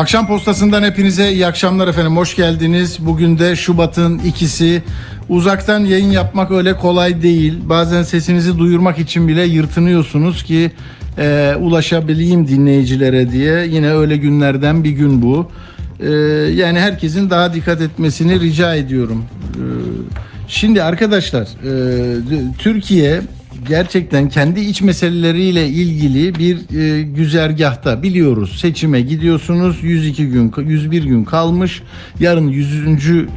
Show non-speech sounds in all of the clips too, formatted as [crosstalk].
Akşam postasından hepinize iyi akşamlar efendim. Hoş geldiniz. Bugün de Şubat'ın ikisi. Uzaktan yayın yapmak öyle kolay değil. Bazen sesinizi duyurmak için bile yırtınıyorsunuz ki e, ulaşabileyim dinleyicilere diye. Yine öyle günlerden bir gün bu. E, yani herkesin daha dikkat etmesini rica ediyorum. E, şimdi arkadaşlar, e, Türkiye gerçekten kendi iç meseleleriyle ilgili bir e, güzergahta biliyoruz. Seçime gidiyorsunuz. 102 gün 101 gün kalmış. Yarın 100.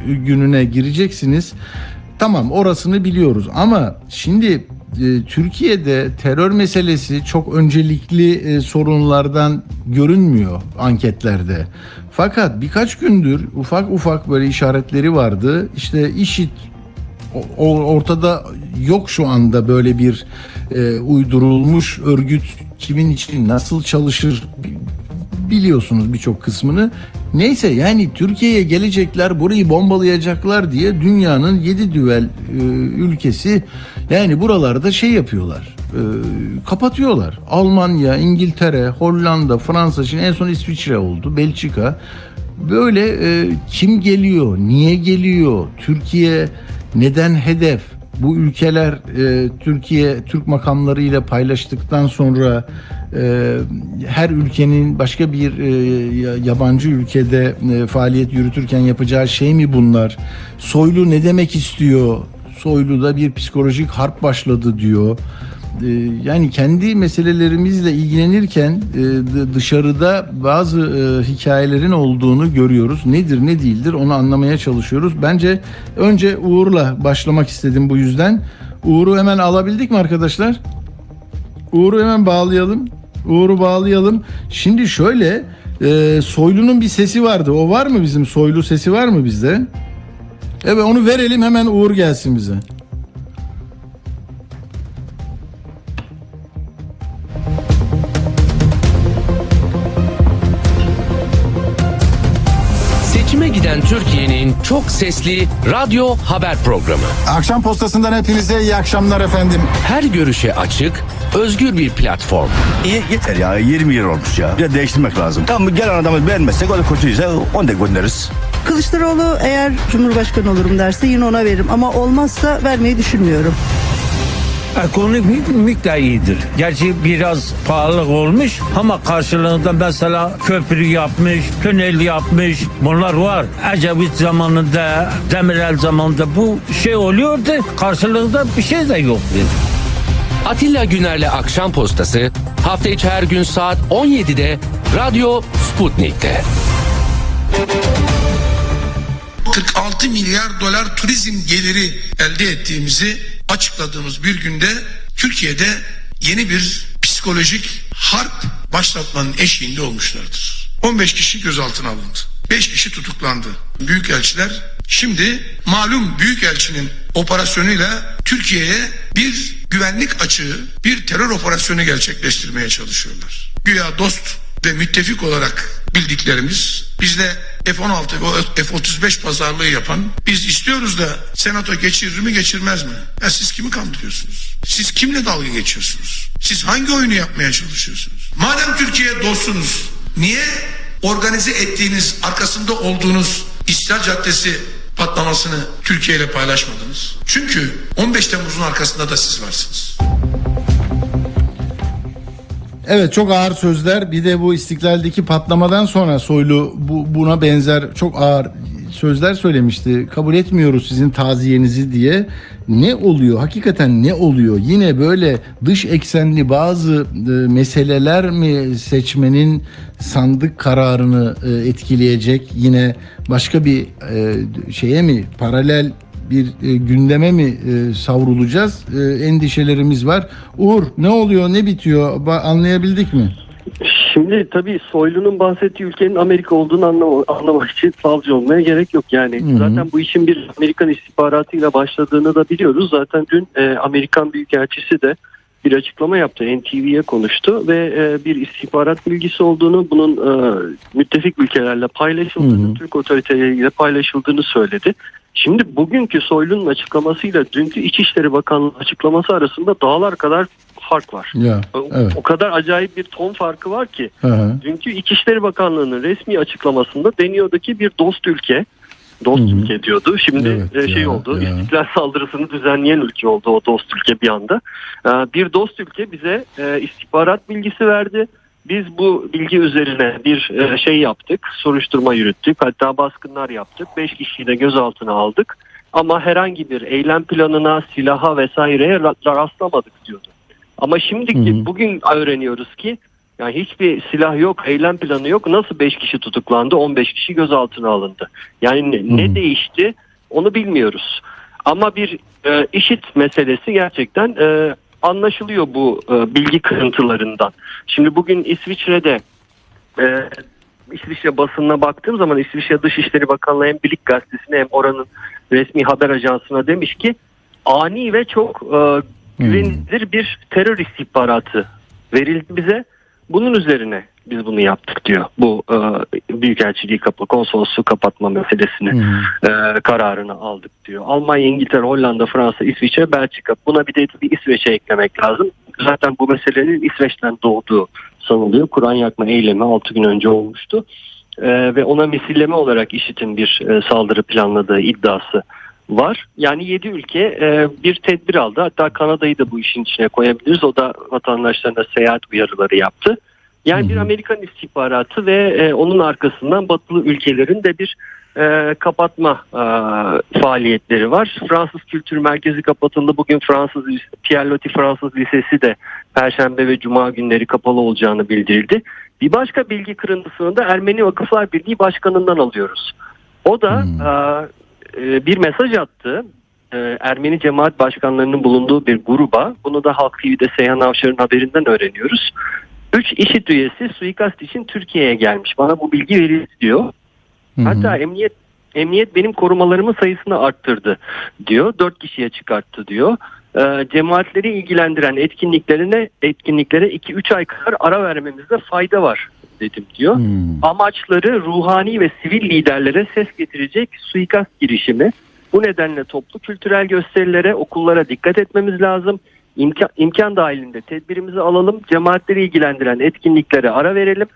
gününe gireceksiniz. Tamam orasını biliyoruz ama şimdi e, Türkiye'de terör meselesi çok öncelikli e, sorunlardan görünmüyor anketlerde. Fakat birkaç gündür ufak ufak böyle işaretleri vardı. İşte IŞİD ortada yok şu anda böyle bir e, uydurulmuş örgüt kimin için nasıl çalışır bi- biliyorsunuz birçok kısmını. Neyse yani Türkiye'ye gelecekler burayı bombalayacaklar diye dünyanın yedi düvel e, ülkesi yani buralarda şey yapıyorlar. e, kapatıyorlar. Almanya, İngiltere, Hollanda, Fransa, şimdi en son İsviçre oldu, Belçika. Böyle e, kim geliyor, niye geliyor, Türkiye neden hedef? Bu ülkeler e, Türkiye Türk makamlarıyla paylaştıktan sonra e, her ülkenin başka bir e, ya- yabancı ülkede e, faaliyet yürütürken yapacağı şey mi bunlar? Soylu ne demek istiyor? Soylu'da bir psikolojik harp başladı diyor. E, yani kendi meselelerimizle ilgilenirken e, dı- dışarıda bazı e, hikayelerin olduğunu görüyoruz. Nedir ne değildir onu anlamaya çalışıyoruz. Bence önce Uğur'la başlamak istedim bu yüzden. Uğur'u hemen alabildik mi arkadaşlar? Uğur'u hemen bağlayalım. Uğur'u bağlayalım. Şimdi şöyle e, Soylu'nun bir sesi vardı. O var mı bizim Soylu sesi var mı bizde? Evet onu verelim hemen Uğur gelsin bize. Seçime giden Türkiye'nin çok sesli radyo haber programı. Akşam postasından hepinize iyi akşamlar efendim. Her görüşe açık, özgür bir platform. İyi yeter ya 20 yıl olmuş ya. Bir de değiştirmek lazım. Tamam gelen adamı beğenmezsek o da kötüyse onu da göndeririz. Kılıçdaroğlu eğer Cumhurbaşkanı olurum derse yine ona veririm ama olmazsa vermeyi düşünmüyorum. Ekonomik de iyidir. Gerçi biraz pahalı olmuş ama karşılığında mesela köprü yapmış, tünel yapmış. Bunlar var. Ecevit zamanında, Demirel zamanında bu şey oluyordu. Karşılığında bir şey de yoktu. Atilla Güner'le Akşam Postası hafta içi her gün saat 17'de Radyo Sputnik'te. 46 milyar dolar turizm geliri elde ettiğimizi açıkladığımız bir günde Türkiye'de yeni bir psikolojik harp başlatmanın eşiğinde olmuşlardır. 15 kişi gözaltına alındı. 5 kişi tutuklandı. Büyükelçiler şimdi malum büyükelçinin operasyonuyla Türkiye'ye bir güvenlik açığı, bir terör operasyonu gerçekleştirmeye çalışıyorlar. Güya dost ve müttefik olarak bildiklerimiz bizde F-16 ve F-35 pazarlığı yapan biz istiyoruz da senato geçirir mi geçirmez mi? Ya siz kimi kandırıyorsunuz? Siz kimle dalga geçiyorsunuz? Siz hangi oyunu yapmaya çalışıyorsunuz? Madem Türkiye dostsunuz niye organize ettiğiniz arkasında olduğunuz İstiklal Caddesi patlamasını Türkiye ile paylaşmadınız? Çünkü 15 Temmuz'un arkasında da siz varsınız. Evet çok ağır sözler. Bir de bu istiklaldeki patlamadan sonra Soylu bu, buna benzer çok ağır sözler söylemişti. Kabul etmiyoruz sizin taziyenizi diye. Ne oluyor? Hakikaten ne oluyor? Yine böyle dış eksenli bazı e, meseleler mi seçmenin sandık kararını e, etkileyecek? Yine başka bir e, şeye mi paralel bir e, gündeme mi e, savrulacağız? E, endişelerimiz var. Uğur ne oluyor ne bitiyor Ba- anlayabildik mi? Şimdi tabii Soylu'nun bahsettiği ülkenin Amerika olduğunu anlama, anlamak için falcı olmaya gerek yok. Yani Hı hı. zaten bu işin bir Amerikan istihbaratıyla başladığını da biliyoruz. Zaten dün e, Amerikan Büyükelçisi de bir açıklama yaptı. NTV'ye konuştu ve e, bir istihbarat bilgisi olduğunu, bunun e, müttefik ülkelerle paylaşıldığını, Hı hı. Türk otoriteleriyle paylaşıldığını söyledi. Şimdi bugünkü Soylu'nun açıklamasıyla dünkü İçişleri Bakanlığı açıklaması arasında dağlar kadar fark var. Ya O- evet. O kadar acayip bir ton farkı var ki. Hı hı. Dünkü İçişleri Bakanlığı'nın resmi açıklamasında deniyordu ki bir dost ülke. Dost Hı hı. ülke diyordu. Şimdi Evet şey ya, oldu. ya. İstiklal saldırısını düzenleyen ülke oldu o dost ülke bir anda. Ee, Bir dost ülke bize e, istihbarat bilgisi verdi. Biz bu bilgi üzerine bir e, şey yaptık. Soruşturma yürüttük. Hatta baskınlar yaptık. Beş kişiyi de gözaltına aldık. Ama herhangi bir eylem planına, silaha vesaireye ra- rastlamadık diyordu. Ama şimdi Hı hı. bugün öğreniyoruz ki yani hiçbir silah yok, eylem planı yok. Nasıl 5 kişi tutuklandı, 15 kişi gözaltına alındı? Yani ne, Hı ne değişti onu bilmiyoruz. Ama bir e, işit meselesi gerçekten e, anlaşılıyor bu e, bilgi kırıntılarından. Şimdi bugün İsviçre'de e, İsviçre basınına baktığım zaman İsviçre Dışişleri Bakanlığı hem Bilik Gazetesi'ne hem oranın resmi haber ajansına demiş ki ani ve çok e, güvenilir bir terör istihbaratı verildi bize. Bunun üzerine biz bunu yaptık diyor. Bu e, büyükelçiliği kapı, konsolosluğu kapatma meselesini e, kararını aldık diyor. Almanya, İngiltere, Hollanda, Fransa, İsviçre, Belçika. Buna bir de bir İsveç'e eklemek lazım. Zaten bu meselenin İsveç'ten doğduğu sanılıyor. Kur'an yakma eylemi 6 gün önce olmuştu. E, ve ona misilleme olarak IŞİD'in bir e, saldırı planladığı iddiası var. Yani 7 ülke e, bir tedbir aldı. Hatta Kanada'yı da bu işin içine koyabiliriz. O da vatandaşlarına seyahat uyarıları yaptı. Yani bir Amerikan istihbaratı ve e, onun arkasından batılı ülkelerin de bir e, kapatma e, faaliyetleri var. Fransız Kültür Merkezi kapatıldı. Bugün Fransız Pierre Loti Fransız Lisesi de Perşembe ve Cuma günleri kapalı olacağını bildirildi. Bir başka bilgi kırıntısını da Ermeni Vakıflar Birliği Başkanı'ndan alıyoruz. O da e, e, bir mesaj attı. E, Ermeni cemaat başkanlarının bulunduğu bir gruba. Bunu da Halk TV'de Seyhan Avşar'ın haberinden öğreniyoruz. 3 IŞİD üyesi suikast için Türkiye'ye gelmiş. Bana bu bilgi verildi diyor. Hı hı. Hatta emniyet emniyet benim korumalarımın sayısını arttırdı diyor. 4 kişiye çıkarttı diyor. Ee, cemaatleri ilgilendiren etkinliklerine etkinliklere 2-3 ay kadar ara vermemizde fayda var dedim diyor. Hmm. Amaçları ruhani ve sivil liderlere ses getirecek suikast girişimi. Bu nedenle toplu kültürel gösterilere, okullara dikkat etmemiz lazım. İmkan, imkan dahilinde tedbirimizi alalım. Cemaatleri ilgilendiren etkinliklere ara verelim.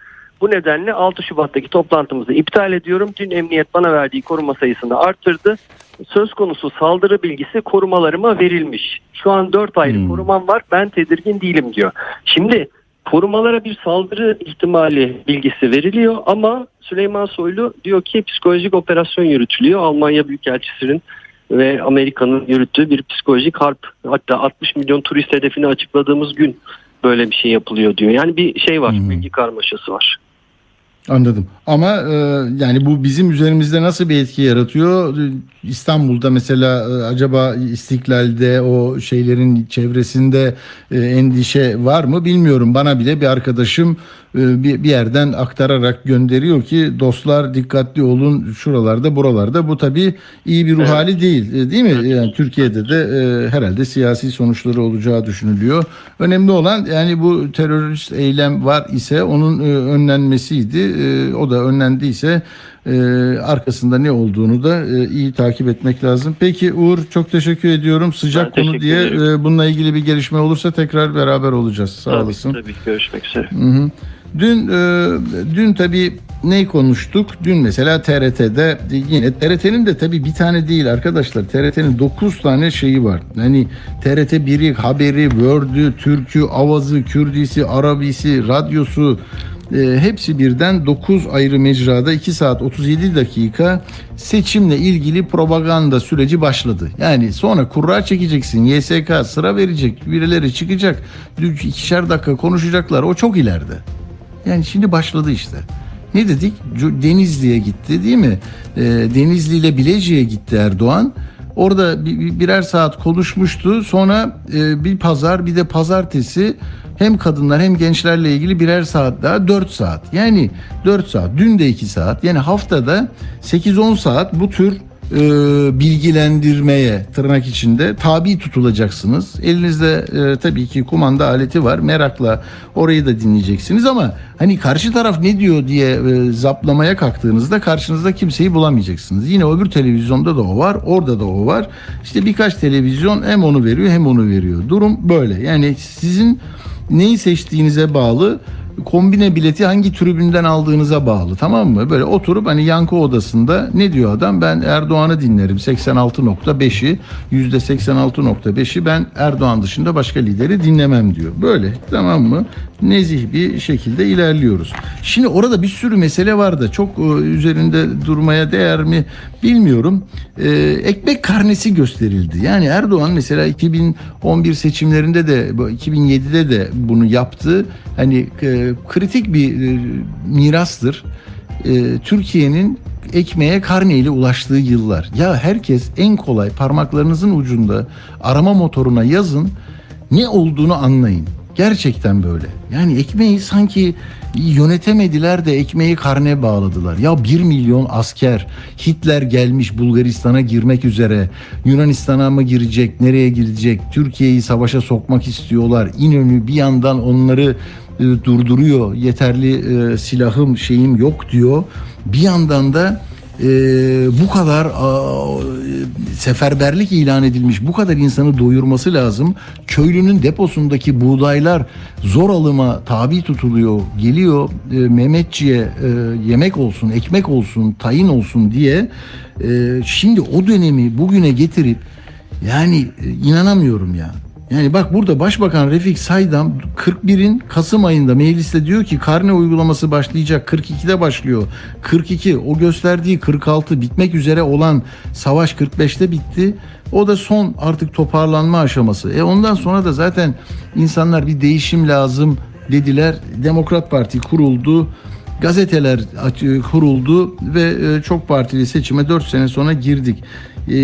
Bu nedenle 6 Şubat'taki toplantımızı iptal ediyorum. Dün emniyet bana verdiği koruma sayısını arttırdı. Söz konusu saldırı bilgisi korumalarıma verilmiş. Şu an 4 aylık Hmm. korumam var. Ben tedirgin değilim diyor. Şimdi korumalara bir saldırı ihtimali bilgisi veriliyor ama Süleyman Soylu diyor ki psikolojik operasyon yürütülüyor. Almanya Büyükelçisi'nin ve Amerika'nın yürüttüğü bir psikolojik harp. Hatta 60 milyon turist hedefini açıkladığımız gün böyle bir şey yapılıyor diyor. Yani bir şey var, Hı. bilgi karmaşası var. Anladım. Ama e, yani bu bizim üzerimizde nasıl bir etki yaratıyor? İstanbul'da mesela e, acaba İstiklal'de o şeylerin çevresinde e, endişe var mı bilmiyorum. Bana bile bir arkadaşım bir, bir yerden aktararak gönderiyor ki dostlar dikkatli olun şuralarda buralarda. Bu tabii iyi bir ruh Evet. hali değil e, değil mi? Yani Türkiye'de de e, herhalde siyasi sonuçları olacağı düşünülüyor. Önemli olan yani bu terörist eylem var ise onun e, önlenmesiydi. E, o da önlendiyse e, arkasında ne olduğunu da e, iyi takip etmek lazım. Peki Uğur çok teşekkür ediyorum. Sıcak Ben konu diye ederim. e, bununla ilgili bir gelişme olursa tekrar beraber olacağız. Sağ Tabii, olasın. Tabii görüşmek üzere. Hı hı. Dün e, dün tabii neyi konuştuk? Dün mesela TRT'de yine TRT'nin de tabii bir tane değil arkadaşlar. TRT'nin 9 tane şeyi var. Hani TRT 1'i, haberi, Word'ü, Türk'ü, Avaz'ı, Kürdisi, Arabisi, radyosu e, hepsi birden 9 ayrı mecrada 2 saat 37 dakika seçimle ilgili propaganda süreci başladı. Yani sonra kurra çekeceksin. YSK sıra verecek. Birileri çıkacak. ikişer dakika konuşacaklar. O çok ileride. Yani şimdi başladı işte. Ne dedik? Denizli'ye gitti değil mi? Ee, Denizli ile Bilecik'e gitti Erdoğan. Orada bir- bir- birer saat konuşmuştu. Sonra e, bir pazar bir de pazartesi hem kadınlar hem gençlerle ilgili birer saat daha 4 saat. Yani 4 saat. Dün de 2 saat. Yani haftada 8-10 saat bu tür e, bilgilendirmeye tırnak içinde tabi tutulacaksınız. Elinizde e, tabii ki kumanda aleti var. Merakla orayı da dinleyeceksiniz ama hani karşı taraf ne diyor diye e, zaplamaya kalktığınızda karşınızda kimseyi bulamayacaksınız. Yine öbür televizyonda da o var, orada da o var. İşte birkaç televizyon hem onu veriyor hem onu veriyor. Durum böyle. Yani sizin neyi seçtiğinize bağlı kombine bileti hangi tribünden aldığınıza bağlı tamam mı? Böyle oturup hani yankı odasında ne diyor adam? Ben Erdoğan'ı dinlerim 86.5'i %86.5'i ben Erdoğan dışında başka lideri dinlemem diyor. Böyle tamam mı? Nezih bir şekilde ilerliyoruz. Şimdi orada bir sürü mesele var da çok e, üzerinde durmaya değer mi bilmiyorum. E, ekmek karnesi gösterildi. Yani Erdoğan mesela 2011 seçimlerinde de bu 2007'de de bunu yaptı. Hani e, kritik bir e, mirastır. E, Türkiye'nin ekmeğe karneyle ulaştığı yıllar. Ya herkes en kolay parmaklarınızın ucunda arama motoruna yazın ne olduğunu anlayın. Gerçekten böyle. Yani ekmeği sanki yönetemediler de ekmeği karne bağladılar. Ya 1 milyon asker Hitler gelmiş Bulgaristan'a girmek üzere. Yunanistan'a mı girecek? Nereye girecek? Türkiye'yi savaşa sokmak istiyorlar. İnönü bir yandan onları e, durduruyor. Yeterli e, silahım şeyim yok diyor. Bir yandan da e, bu kadar e, seferberlik ilan edilmiş bu kadar insanı doyurması lazım. Köylünün deposundaki buğdaylar zor alıma tabi tutuluyor. Geliyor e, Mehmetçiğe e, yemek olsun, ekmek olsun, tayin olsun diye. E, şimdi o dönemi bugüne getirip yani e, inanamıyorum ya. Yani bak burada Başbakan Refik Saydam 41'in Kasım ayında mecliste diyor ki karne uygulaması başlayacak 42'de başlıyor. 42 o gösterdiği 46 bitmek üzere olan savaş 45'te bitti. O da son artık toparlanma aşaması. E ondan sonra da zaten insanlar bir değişim lazım dediler. Demokrat Parti kuruldu. Gazeteler kuruldu ve e, çok partili seçime 4 sene sonra girdik. E,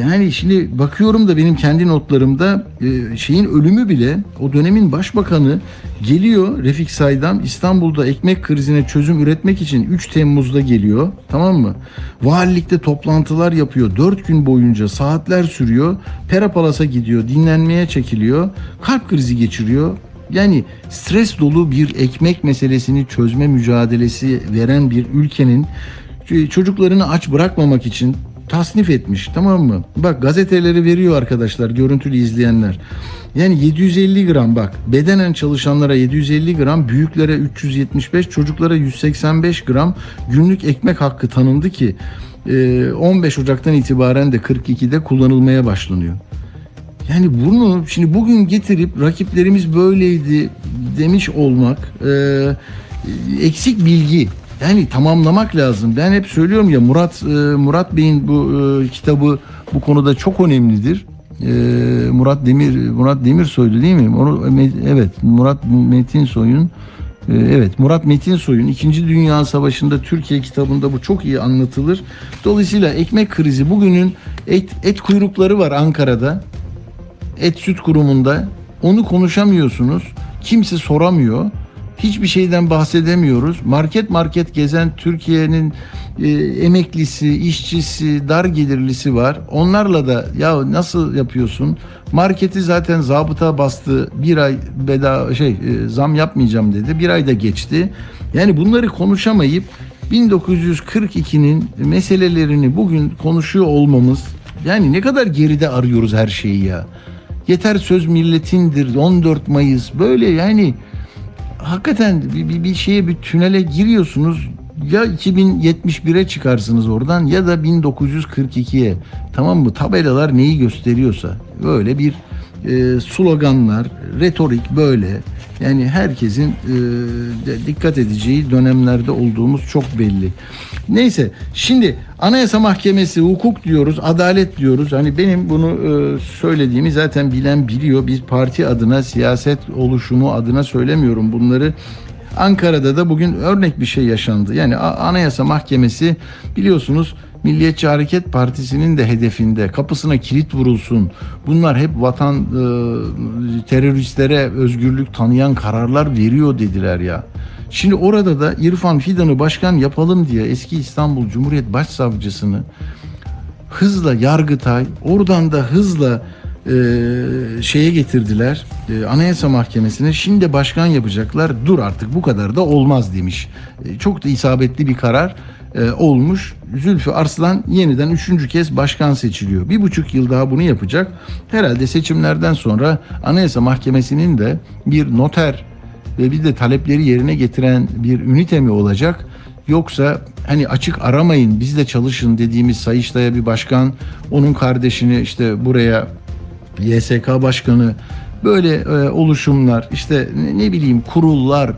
yani şimdi bakıyorum da benim kendi notlarımda e, şeyin ölümü bile o dönemin başbakanı geliyor Refik Saydam İstanbul'da ekmek krizine çözüm üretmek için 3 Temmuz'da geliyor tamam mı? Valilikte toplantılar yapıyor 4 gün boyunca saatler sürüyor. Perapalas'a gidiyor dinlenmeye çekiliyor kalp krizi geçiriyor yani stres dolu bir ekmek meselesini çözme mücadelesi veren bir ülkenin çocuklarını aç bırakmamak için tasnif etmiş tamam mı? Bak gazeteleri veriyor arkadaşlar görüntülü izleyenler. Yani 750 gram bak bedenen çalışanlara 750 gram büyüklere 375 çocuklara 185 gram günlük ekmek hakkı tanındı ki e, 15 Ocak'tan itibaren de 42'de kullanılmaya başlanıyor. Yani bunu şimdi bugün getirip rakiplerimiz böyleydi demiş olmak e, eksik bilgi. Yani tamamlamak lazım. Ben hep söylüyorum ya Murat e, Murat Bey'in bu e, kitabı bu konuda çok önemlidir. E, Murat Demir Murat Demirsoy'du değil mi? Onu, evet Murat Metin Soy'un e, Evet Murat Metin Soy'un 2. Dünya Savaşı'nda Türkiye kitabında bu çok iyi anlatılır. Dolayısıyla ekmek krizi bugünün et, et kuyrukları var Ankara'da et süt kurumunda onu konuşamıyorsunuz. Kimse soramıyor. Hiçbir şeyden bahsedemiyoruz. Market market gezen Türkiye'nin e, emeklisi, işçisi, dar gelirlisi var. Onlarla da ya nasıl yapıyorsun? Marketi zaten zabıta bastı. Bir ay bedava şey e, zam yapmayacağım dedi. Bir ayda geçti. Yani bunları konuşamayıp 1942'nin meselelerini bugün konuşuyor olmamız yani ne kadar geride arıyoruz her şeyi ya. Yeter söz milletindir 14 Mayıs böyle yani hakikaten bir, bir, bir şeye bir tünele giriyorsunuz. Ya 2071'e çıkarsınız oradan ya da 1942'ye tamam mı? Tabelalar neyi gösteriyorsa. Böyle bir e, sloganlar retorik böyle. Yani herkesin e, dikkat edeceği dönemlerde olduğumuz çok belli. Neyse şimdi Anayasa Mahkemesi hukuk diyoruz, adalet diyoruz. Hani benim bunu e, söylediğimi zaten bilen biliyor. Bir parti adına, siyaset oluşumu adına söylemiyorum bunları. Ankara'da da bugün örnek bir şey yaşandı. Yani Anayasa Mahkemesi biliyorsunuz Milliyetçi Hareket Partisi'nin de hedefinde kapısına kilit vurulsun. Bunlar hep vatan e, teröristlere özgürlük tanıyan kararlar veriyor dediler ya. Şimdi orada da İrfan Fidan'ı başkan yapalım diye eski İstanbul Cumhuriyet Başsavcısını hızla Yargıtay oradan da hızla e, şeye getirdiler e, Anayasa Mahkemesi'ne şimdi başkan yapacaklar dur artık bu kadar da olmaz demiş. E, çok da isabetli bir karar e, olmuş. Zülfü Arslan yeniden üçüncü kez başkan seçiliyor. Bir buçuk yıl daha bunu yapacak. Herhalde seçimlerden sonra Anayasa Mahkemesi'nin de bir noter ve bir de talepleri yerine getiren bir ünite mi olacak? Yoksa hani açık aramayın biz de çalışın dediğimiz Sayıştay'a bir başkan onun kardeşini işte buraya YSK başkanı böyle e, oluşumlar işte ne, ne bileyim kurullar e,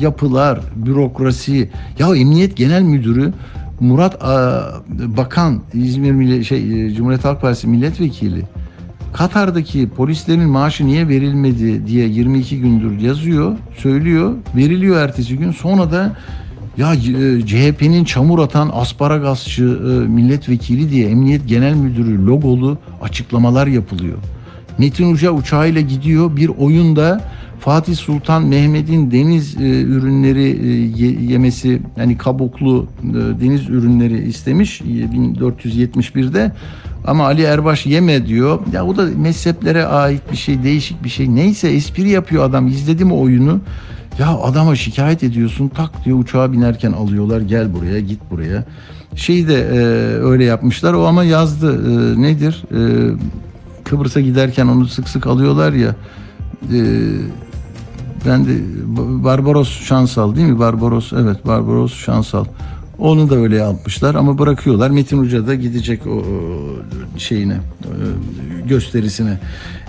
yapılar bürokrasi ya emniyet genel müdürü Murat a, Bakan İzmir Milli, şey e, Cumhuriyet Halk Partisi milletvekili Katar'daki polislerin maaşı niye verilmedi diye 22 gündür yazıyor, söylüyor, veriliyor ertesi gün. Sonra da ya e, CHP'nin çamur atan asparagasçı e, milletvekili diye Emniyet Genel Müdürü logolu açıklamalar yapılıyor. Metin Uca uçağıyla gidiyor bir oyunda Fatih Sultan Mehmet'in deniz e, ürünleri ye- yemesi yani kabuklu deniz ürünleri istemiş e, 1471'de ama Ali Erbaş yeme diyor. Ya o da mezheplere ait bir şey, değişik bir şey. Neyse espri yapıyor adam. İzledi mi oyunu? Ya adama şikayet ediyorsun tak diyor uçağa binerken alıyorlar gel buraya git buraya. Şeyi de e, öyle yapmışlar o ama yazdı E, nedir? E, Kıbrıs'a giderken onu sık sık alıyorlar ya. E, ben de Barbaros Şansal değil mi? Barbaros evet Barbaros Şansal. Onu da öyle yapmışlar ama bırakıyorlar. Metin Uca da gidecek o şeyine e, gösterisine.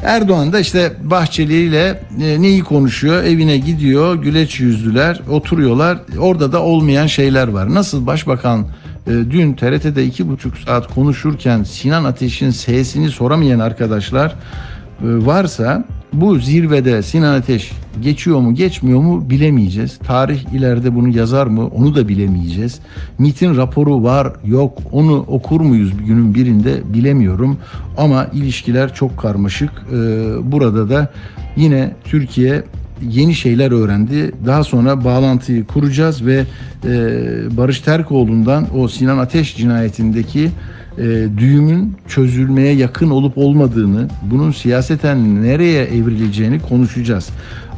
Erdoğan da işte Bahçeli ile e, neyi konuşuyor? Evine gidiyor. Güleç yüzlüler. Oturuyorlar. Orada da olmayan şeyler var. Nasıl başbakan e, dün TRT'de iki buçuk saat konuşurken Sinan Ateş'in sesini soramayan arkadaşlar varsa bu zirvede Sinan Ateş geçiyor mu geçmiyor mu bilemeyeceğiz. Tarih ileride bunu yazar mı onu da bilemeyeceğiz. MIT'in raporu var yok onu okur muyuz günün birinde bilemiyorum. Ama ilişkiler çok karmaşık. Ee, burada da yine Türkiye yeni şeyler öğrendi. Daha sonra bağlantıyı kuracağız ve e, Barış Terkoğlu'ndan o Sinan Ateş cinayetindeki e, düğümün çözülmeye yakın olup olmadığını, bunun siyaseten nereye evrileceğini konuşacağız.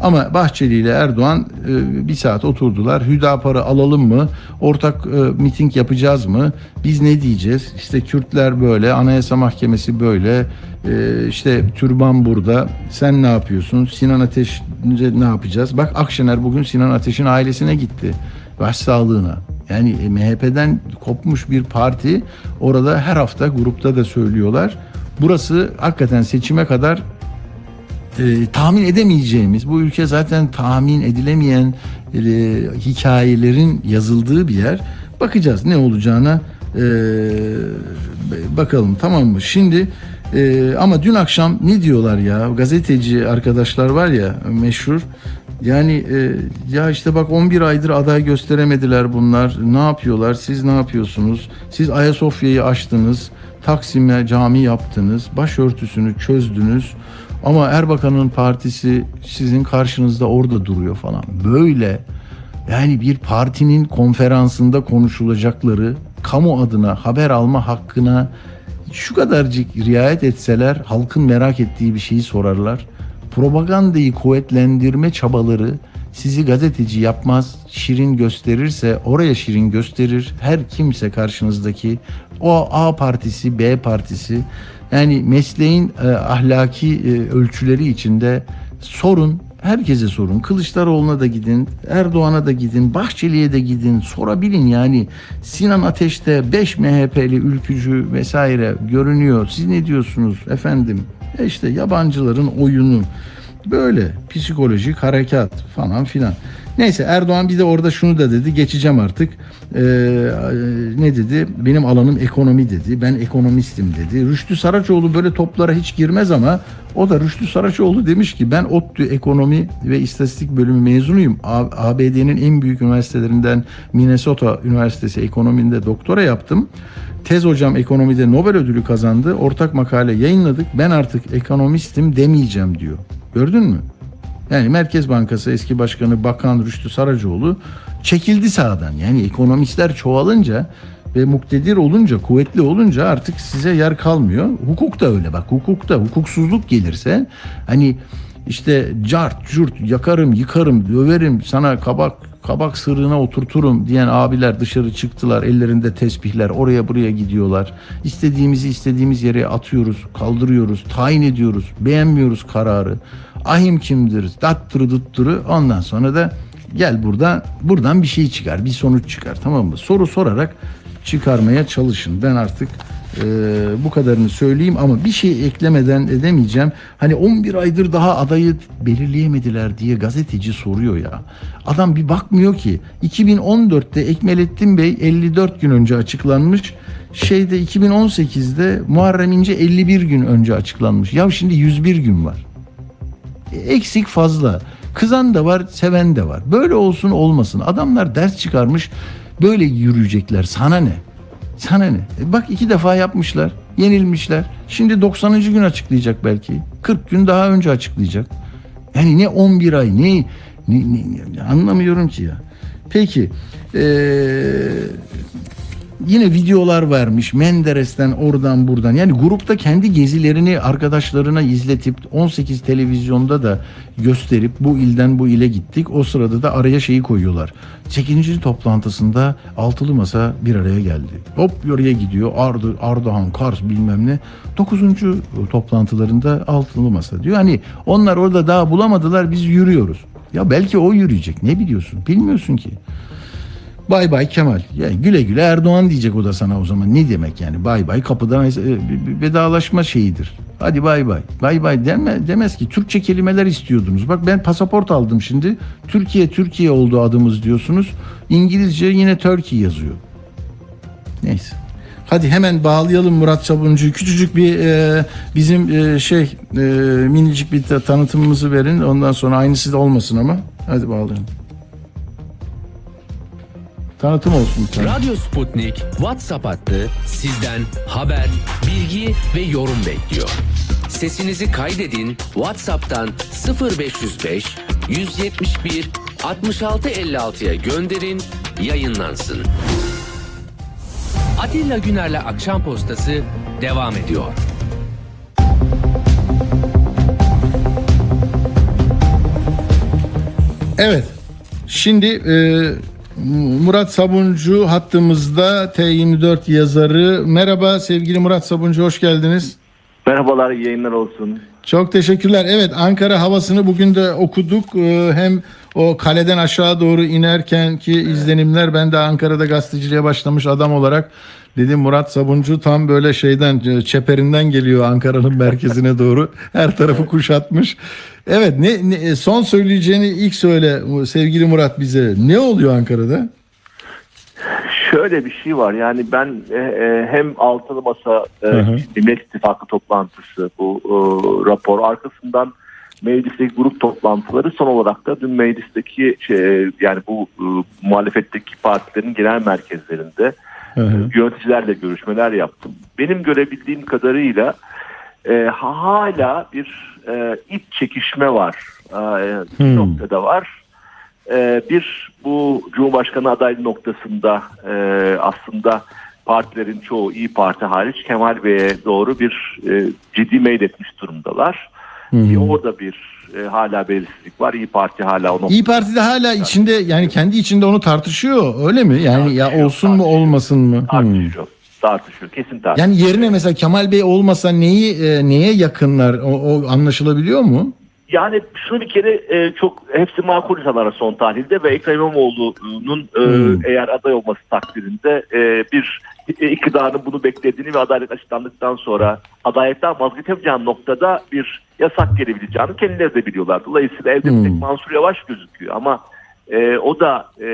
Ama Bahçeli ile Erdoğan e, bir saat oturdular. Hüdapar'ı alalım mı? Ortak e, miting yapacağız mı? Biz ne diyeceğiz? İşte Kürtler böyle, Anayasa Mahkemesi böyle, e, işte türban burada. Sen ne yapıyorsun? Sinan Ateş ne yapacağız? Bak Akşener bugün Sinan Ateş'in ailesine gitti. Başsağlığına. Yani e, MHP'den kopmuş bir parti orada her hafta grupta da söylüyorlar. Burası hakikaten seçime kadar e, tahmin edemeyeceğimiz, bu ülke zaten tahmin edilemeyen e, hikayelerin yazıldığı bir yer. Bakacağız ne olacağına e, bakalım tamam mı? Şimdi e, ama dün akşam ne diyorlar ya gazeteci arkadaşlar var ya meşhur yani e, ya işte bak 11 aydır aday gösteremediler bunlar. Ne yapıyorlar? Siz ne yapıyorsunuz? Siz Ayasofya'yı açtınız. Taksim'e cami yaptınız. Başörtüsünü çözdünüz. Ama Erbakan'ın partisi sizin karşınızda orada duruyor falan. Böyle yani bir partinin konferansında konuşulacakları kamu adına haber alma hakkına şu kadarcık riayet etseler halkın merak ettiği bir şeyi sorarlar. Propagandayı kuvvetlendirme çabaları sizi gazeteci yapmaz, şirin gösterirse oraya şirin gösterir. Her kimse karşınızdaki o A partisi, B partisi yani mesleğin e, ahlaki e, ölçüleri içinde sorun, herkese sorun. Kılıçdaroğlu'na da gidin, Erdoğan'a da gidin, Bahçeli'ye de gidin, sorabilin yani. Sinan Ateş'te 5 MHP'li ülkücü vesaire görünüyor. Siz ne diyorsunuz efendim? E işte yabancıların oyunu. Böyle psikolojik harekat falan filan. Neyse Erdoğan bir de orada şunu da dedi. Geçeceğim artık. Ee, ne dedi? Benim alanım ekonomi dedi. Ben ekonomistim dedi. Rüştü Saraçoğlu böyle toplara hiç girmez ama o da Rüştü Saraçoğlu demiş ki ben ODTÜ ekonomi ve istatistik bölümü mezunuyum. ABD'nin en büyük üniversitelerinden Minnesota Üniversitesi ekonominde doktora yaptım. Tez hocam ekonomide Nobel ödülü kazandı. Ortak makale yayınladık. Ben artık ekonomistim demeyeceğim diyor. Gördün mü? Yani Merkez Bankası eski başkanı Bakan Rüştü Saracoğlu çekildi sahadan. Yani ekonomistler çoğalınca ve muktedir olunca, kuvvetli olunca artık size yer kalmıyor. Hukuk da öyle bak. Hukukta hukuksuzluk gelirse hani işte cart, curt, yakarım, yıkarım, döverim, sana kabak kabak sırrına oturturum diyen abiler dışarı çıktılar. Ellerinde tesbihler oraya buraya gidiyorlar. İstediğimizi istediğimiz yere atıyoruz, kaldırıyoruz, tayin ediyoruz. Beğenmiyoruz kararı. Ahim kimdir? Dattırı dutturu. Ondan sonra da gel burada buradan bir şey çıkar, bir sonuç çıkar tamam mı? Soru sorarak çıkarmaya çalışın. Ben artık e, bu kadarını söyleyeyim ama bir şey eklemeden edemeyeceğim. Hani 11 aydır daha adayı belirleyemediler diye gazeteci soruyor ya. Adam bir bakmıyor ki. 2014'te Ekmelettin Bey 54 gün önce açıklanmış. Şeyde 2018'de Muharrem İnce 51 gün önce açıklanmış. Ya şimdi 101 gün var. E, Eksik fazla. Kızan da var, seven de var. Böyle olsun olmasın. Adamlar ders çıkarmış. Böyle yürüyecekler. Sana ne? Sana ne? E bak iki defa yapmışlar. Yenilmişler. Şimdi 90. gün açıklayacak belki. 40 gün daha önce açıklayacak. Yani ne 11 ay ne, ne, ne- ne- anlamıyorum ki ya. Peki. Eee yine videolar vermiş Menderes'ten oradan buradan. Yani grupta kendi gezilerini arkadaşlarına izletip 18 televizyonda da gösterip bu ilden bu ile gittik. O sırada da araya şeyi koyuyorlar. 8. toplantısında altılı masa bir araya geldi. Hop oraya gidiyor. Ardı, Ardahan, Kars bilmem ne. 9. toplantılarında altılı masa diyor. Hani onlar orada daha bulamadılar biz yürüyoruz. Ya belki o yürüyecek. Ne biliyorsun? Bilmiyorsun ki. Bay bay Kemal. Yani güle güle Erdoğan diyecek o da sana o zaman. Ne demek yani? Bay bay kapıdan e, vedalaşma şeyidir. Hadi bay bay. Bay bay deme, demez ki. Türkçe kelimeler istiyordunuz. Bak ben pasaport aldım şimdi. Türkiye Türkiye oldu adımız diyorsunuz. İngilizce yine Turkey yazıyor. Neyse. Hadi hemen bağlayalım Murat Sabuncu'yu. Küçücük bir e, bizim e, şey e, minicik bir ta- tanıtımımızı verin. Ondan sonra aynısı da olmasın ama. Hadi bağlayalım. Tanıtım olsun bir tane. Radyo Sputnik WhatsApp hattı sizden haber, bilgi ve yorum bekliyor. Sesinizi kaydedin WhatsApp'tan 0505 171 66 56'ya gönderin yayınlansın. Atilla Güner'le Akşam Postası devam ediyor. Evet. Şimdi e, Murat Sabuncu hattımızda T24 yazarı. Merhaba sevgili Murat Sabuncu hoş geldiniz. Merhabalar, iyi yayınlar olsun. Çok teşekkürler. Evet Ankara havasını bugün de okuduk. Ee, Hem o kaleden aşağı doğru inerken ki izlenimler ben de Ankara'da gazeteciliğe başlamış adam olarak dedim Murat Sabuncu tam böyle şeyden e, çeperinden geliyor Ankara'nın merkezine doğru. Her tarafı kuşatmış. Evet ne, ne- son söyleyeceğini ilk söyle sevgili Murat bize. Ne oluyor Ankara'da? Şöyle bir şey var yani ben e, e, hem altılı masa e. Millet İttifakı toplantısı bu e, rapor arkasından meclisteki grup toplantıları son olarak da dün meclisteki şey, yani bu e, muhalefetteki partilerin genel merkezlerinde Hı yöneticilerle görüşmeler yaptım. Benim görebildiğim kadarıyla e, hala bir e, iç çekişme var. E, bir Hmm. noktada var. E, bir bu Cumhurbaşkanı adaylığı noktasında e, aslında partilerin çoğu İyi Parti hariç Kemal Bey'e doğru bir e, ciddi meyletmiş durumdalar. Bir orada bir e, hala belirsizlik var. İyi Parti hala onu İyi Parti'de hala içinde yani kendi içinde onu tartışıyor öyle mi? Yani ya olsun mu olmasın mı? Hmm. tartışıyor. Tartışıyor. Kesin tartışıyor. Yani yerine mesela Kemal Bey olmasa neyi e, neye yakınlar? O, o anlaşılabiliyor mu? Yani şunu bir kere e, çok hepsi makul insanlar son tahlilde ve Ekrem İmamoğlu'nun e, Hmm. eğer aday olması takdirinde e, bir e, iktidarın bunu beklediğini ve adalet açıklandıktan sonra adaletten vazgeçemeyeceği noktada bir yasak gelebileceğini kendileri de biliyorlar. Dolayısıyla evde bir tek Hmm. Mansur Yavaş gözüküyor ama e, o da e,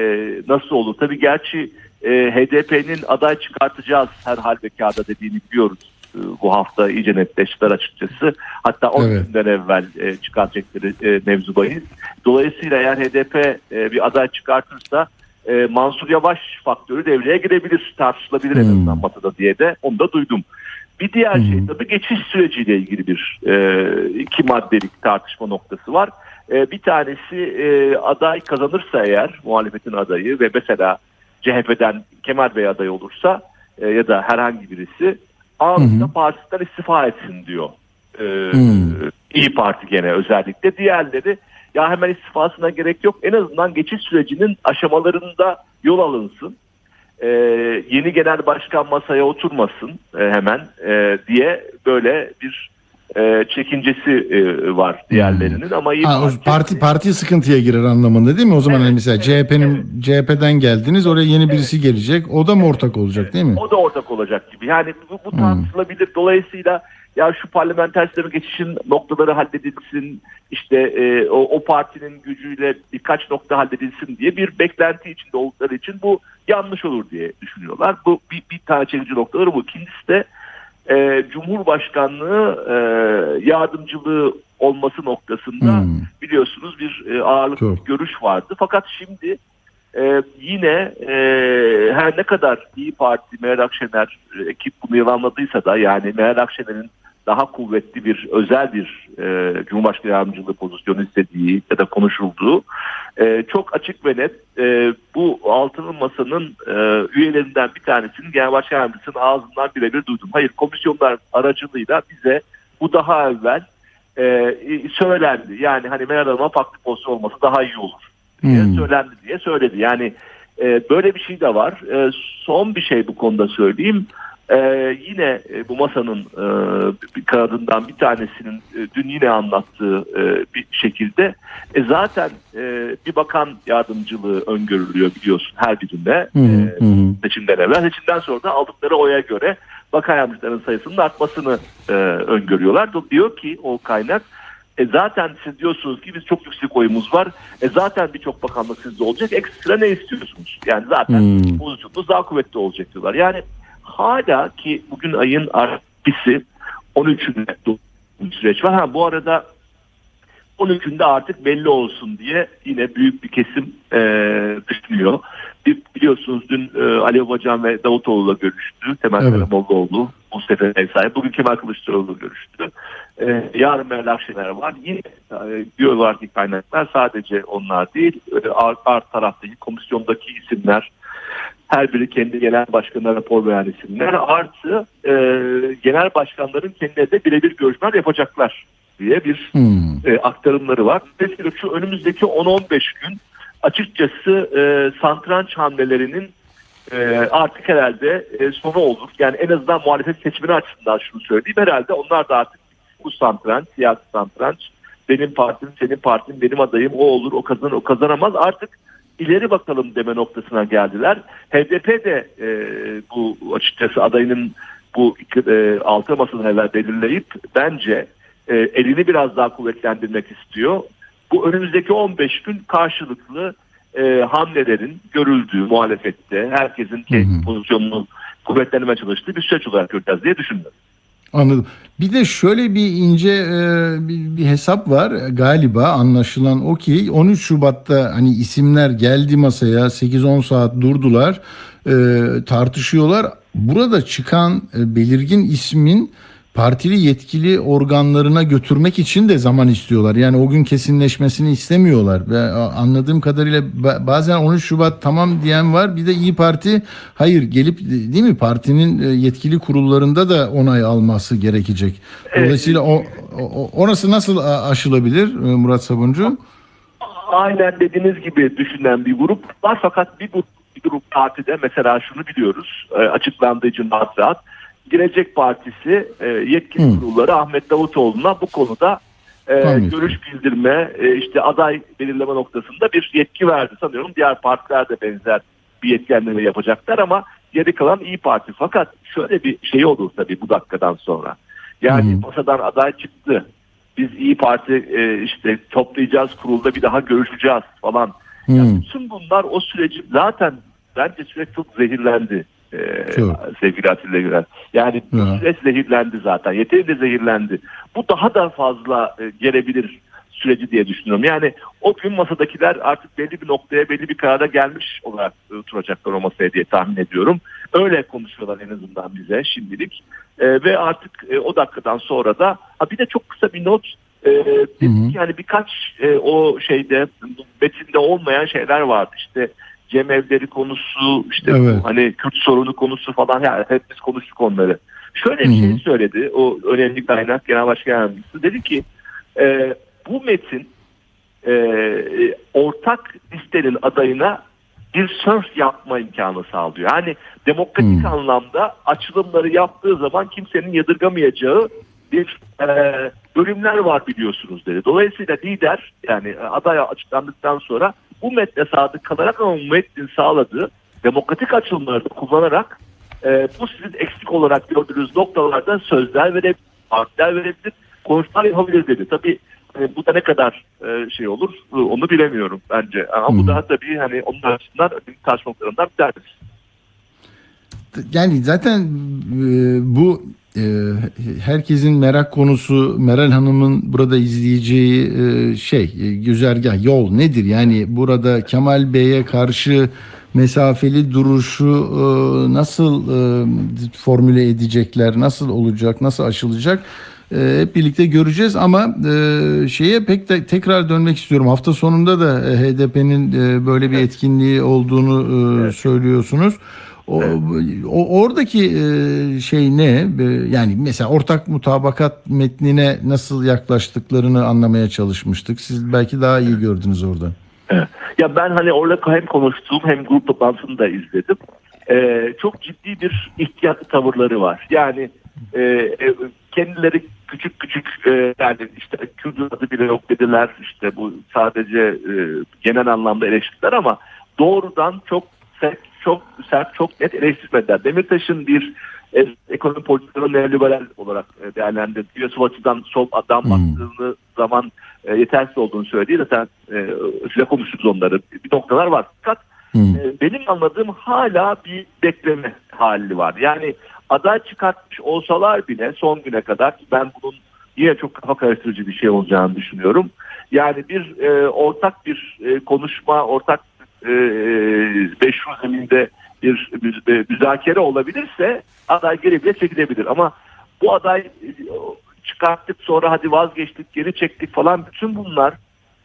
nasıl olur? Tabii gerçi e, HDP'nin aday çıkartacağız her halükarda dediğini biliyoruz. E, bu hafta iyice netleştiler açıkçası. Hatta 10 Evet. günden evvel e, çıkartacakları e, mevzu bahis. Dolayısıyla eğer HDP e, bir aday çıkartırsa e, Mansur Yavaş faktörü devreye girebilir, tartışılabilir en azından masada diye de onu da duydum. Bir diğer şey tabii geçiş süreciyle ilgili bir e, iki maddelik tartışma noktası var. E, bir tanesi e, aday kazanırsa eğer muhalefetin adayı ve mesela CHP'den Kemal Bey aday olursa e, ya da herhangi birisi anında partisinden istifa etsin diyor. E, İyi Parti gene özellikle. Diğerleri ya hemen istifasına gerek yok. En azından geçiş sürecinin aşamalarında yol alınsın. E, yeni genel başkan masaya oturmasın e, hemen e, diye böyle bir e, çekincesi e, var diğerlerinin ama İyi Ha, Parti, parti parti sıkıntıya girer anlamında değil mi? O zaman hani mesela CHP'nin CHP'den geldiniz oraya yeni birisi gelecek. O da mı ortak olacak değil mi? O da ortak olacak gibi. Yani bu, bu tartışılabilir. Dolayısıyla ya şu parlamenter sisteme geçişin noktaları halledilsin, işte e, o, o partinin gücüyle birkaç nokta halledilsin diye bir beklenti içinde oldukları için bu yanlış olur diye düşünüyorlar. Bu bir, bir tane çekici noktaları bu. İkincisi de e, Cumhurbaşkanlığı e, yardımcılığı olması noktasında Hmm. biliyorsunuz bir e, ağırlıklı Çok. bir görüş vardı. Fakat şimdi e, yine e, her ne kadar İyi Parti, Meral Akşener e, ekip bunu yalanladıysa da yani Meral Akşener'in daha kuvvetli bir özel bir e, Cumhurbaşkanı yardımcılığı pozisyonu istediği ya da konuşulduğu e, çok açık ve net e, bu altılı masanın e, üyelerinden bir tanesinin genel başkan yardımcısının ağzından birebir duydum. Hayır komisyonlar aracılığıyla bize bu daha evvel e, söylendi. Yani hani Meral Hanım'a farklı pozisyon olması daha iyi olur diye Hmm. söylendi diye söyledi. Yani e, böyle bir şey de var. E, son bir şey bu konuda söyleyeyim. E, yine e, bu masanın e, bir kanadından bir tanesinin e, dün yine anlattığı e, bir şekilde e, zaten e, bir bakan yardımcılığı öngörülüyor biliyorsun her birinde hı, e, seçimden evvel. Seçimden sonra da aldıkları oya göre bakan yardımcıların sayısının artmasını e, öngörüyorlar. Diyor ki o kaynak e zaten siz diyorsunuz ki biz çok yüksek oyumuz var. E zaten birçok bakanlık sizde olacak. Ekstra ne istiyorsunuz? Yani zaten Hmm. pozisyonunuz daha kuvvetli olacak diyorlar. Yani hala ki bugün ayın arkası 13'ünde bir süreç var. Ha, bu arada 13'ünde artık belli olsun diye yine büyük bir kesim e, düşünüyor. Bir- Biliyorsunuz dün e, Ali Babacan ve Davutoğlu'la görüştü. Temel Evet. Karamollaoğlu, Mustafa Eysay. Bugün Kemal Kılıçdaroğlu görüştü. E, yarın Meral Akşener var. Yine e, ki kaynaklar sadece onlar değil. E, art, art taraftaki komisyondaki isimler her biri kendi genel başkanına rapor veren isimler artı e, genel başkanların kendilerine birebir görüşmeler yapacaklar diye bir Hmm. e, aktarımları var. Dolayısıyla şu önümüzdeki 10-15 gün açıkçası e, santranç hamlelerinin e, artık herhalde e, sonu olur. Yani en azından muhalefet seçmeni açısından şunu söyleyeyim. Herhalde onlar da artık bu santranç, siyasi santranç benim partim, senin partin, benim adayım o olur, o kazanır, o kazanamaz. Artık ileri bakalım deme noktasına geldiler. HDP de e, bu açıkçası adayının bu e, altı evvel belirleyip bence e, elini biraz daha kuvvetlendirmek istiyor. Bu önümüzdeki 15 gün karşılıklı e, hamlelerin görüldüğü muhalefette herkesin kendi pozisyonunu kuvvetlenmeye çalıştığı bir süreç olarak göreceğiz diye düşünüyorum. Anladım. Bir de şöyle bir ince e, bir, bir hesap var galiba anlaşılan o ki 13 Şubat'ta hani isimler geldi masaya 8-10 saat durdular e, tartışıyorlar. Burada çıkan e, belirgin ismin partili yetkili organlarına götürmek için de zaman istiyorlar. Yani o gün kesinleşmesini istemiyorlar. Ve anladığım kadarıyla ba- bazen 13 Şubat tamam diyen var. Bir de İyi Parti hayır gelip değil mi partinin e, yetkili kurullarında da onay alması gerekecek. Dolayısıyla o, o orası nasıl aşılabilir e, Murat Sabuncu? Aynen dediğiniz gibi düşünen bir grup var fakat bir grup, bir grup partide mesela şunu biliyoruz e, açıklandığı için rahat rahat Gelecek Partisi e, yetkili Hı. kurulları Ahmet Davutoğlu'na bu konuda e, görüş bildirme e, işte aday belirleme noktasında bir yetki verdi sanıyorum diğer partiler de benzer bir yetkilendirme yapacaklar ama geri kalan İyi Parti fakat şöyle bir şey olur tabii bu dakikadan sonra yani Hı hı. masadan aday çıktı biz İyi Parti e, işte toplayacağız kurulda bir daha görüşeceğiz falan. Yani bütün bunlar o süreci zaten bence süreç çok zehirlendi. E, Çok. sevgili Atilla Güler. Yani Ya. süreç zehirlendi zaten. Yeterince zehirlendi. Bu daha da fazla e, gelebilir. süreci diye düşünüyorum. Yani o gün masadakiler artık belli bir noktaya belli bir karara gelmiş olarak oturacaklar o masaya diye tahmin ediyorum. Öyle konuşuyorlar en azından bize şimdilik. E, ve artık e, o dakikadan sonra da ha bir de çok kısa bir not e, dedik ki hani birkaç e, o şeyde metinde olmayan şeyler vardı işte cemevleri konusu işte Evet. hani Kürt sorunu konusu falan yani hep biz konuştuk onları. Şöyle bir şey söyledi o önemli kaynak genel başkan yardımcısı dedi ki e, bu metin e, ortak listenin adayına bir sörf yapma imkanı sağlıyor. Yani demokratik anlamda açılımları yaptığı zaman kimsenin yadırgamayacağı bir e, bölümler var biliyorsunuz dedi. Dolayısıyla lider yani aday açıklandıktan sonra bu metne sadık kalarak ama metnin sağladığı demokratik açılımları kullanarak e, bu sizin eksik olarak gördüğünüz noktalarda sözler verebilir, partiler verebilir, konuşmalar yapabilir dedi. Tabii e, bu da ne kadar e, şey olur e, onu bilemiyorum bence. Ama bu da tabii hani onun açısından noktalarından bir tanesi. Yani zaten e, bu herkesin merak konusu Meral Hanım'ın burada izleyeceği e, şey e, güzergah yol nedir? Yani burada Kemal Bey'e karşı mesafeli duruşu e, nasıl e, formüle edecekler, nasıl olacak, nasıl aşılacak? E, hep birlikte göreceğiz ama e, şeye pek de tekrar dönmek istiyorum. Hafta sonunda da e, HDP'nin e, böyle bir etkinliği olduğunu e, söylüyorsunuz. O, o oradaki e, şey ne? E, Yani mesela ortak mutabakat metnine nasıl yaklaştıklarını anlamaya çalışmıştık. Siz belki daha iyi gördünüz orada. Evet. Ya ben hani orada hem konuştuğum hem grup toplantısını da izledim. Ee, çok ciddi bir ihtiyatlı tavırları var. Yani e, e, kendileri küçük küçük e, yani işte Kürt adı bile yok dediler. İşte bu sadece e, genel anlamda eleştirdiler ama doğrudan çok sert, çok sert, çok net eleştirmediler. Demirtaş'ın bir e, ekonomi politikalarını neoliberal olarak e, değerlendirdiği ve sol açıdan sol adam baktığını zaman e, yetersiz olduğunu söyledi. Zaten e, size konuşuruz onları. Bir noktalar var. Fakat e, benim anladığım hala bir bekleme hali var. Yani aday çıkartmış olsalar bile son güne kadar ben bunun yine çok kafa karıştırıcı bir şey olacağını düşünüyorum. Yani bir e, ortak bir e, konuşma, ortak e, beşru zeminde bir e, müzakere olabilirse aday geri bile çekilebilir. Ama bu aday e, çıkarttık sonra hadi vazgeçtik geri çektik falan bütün bunlar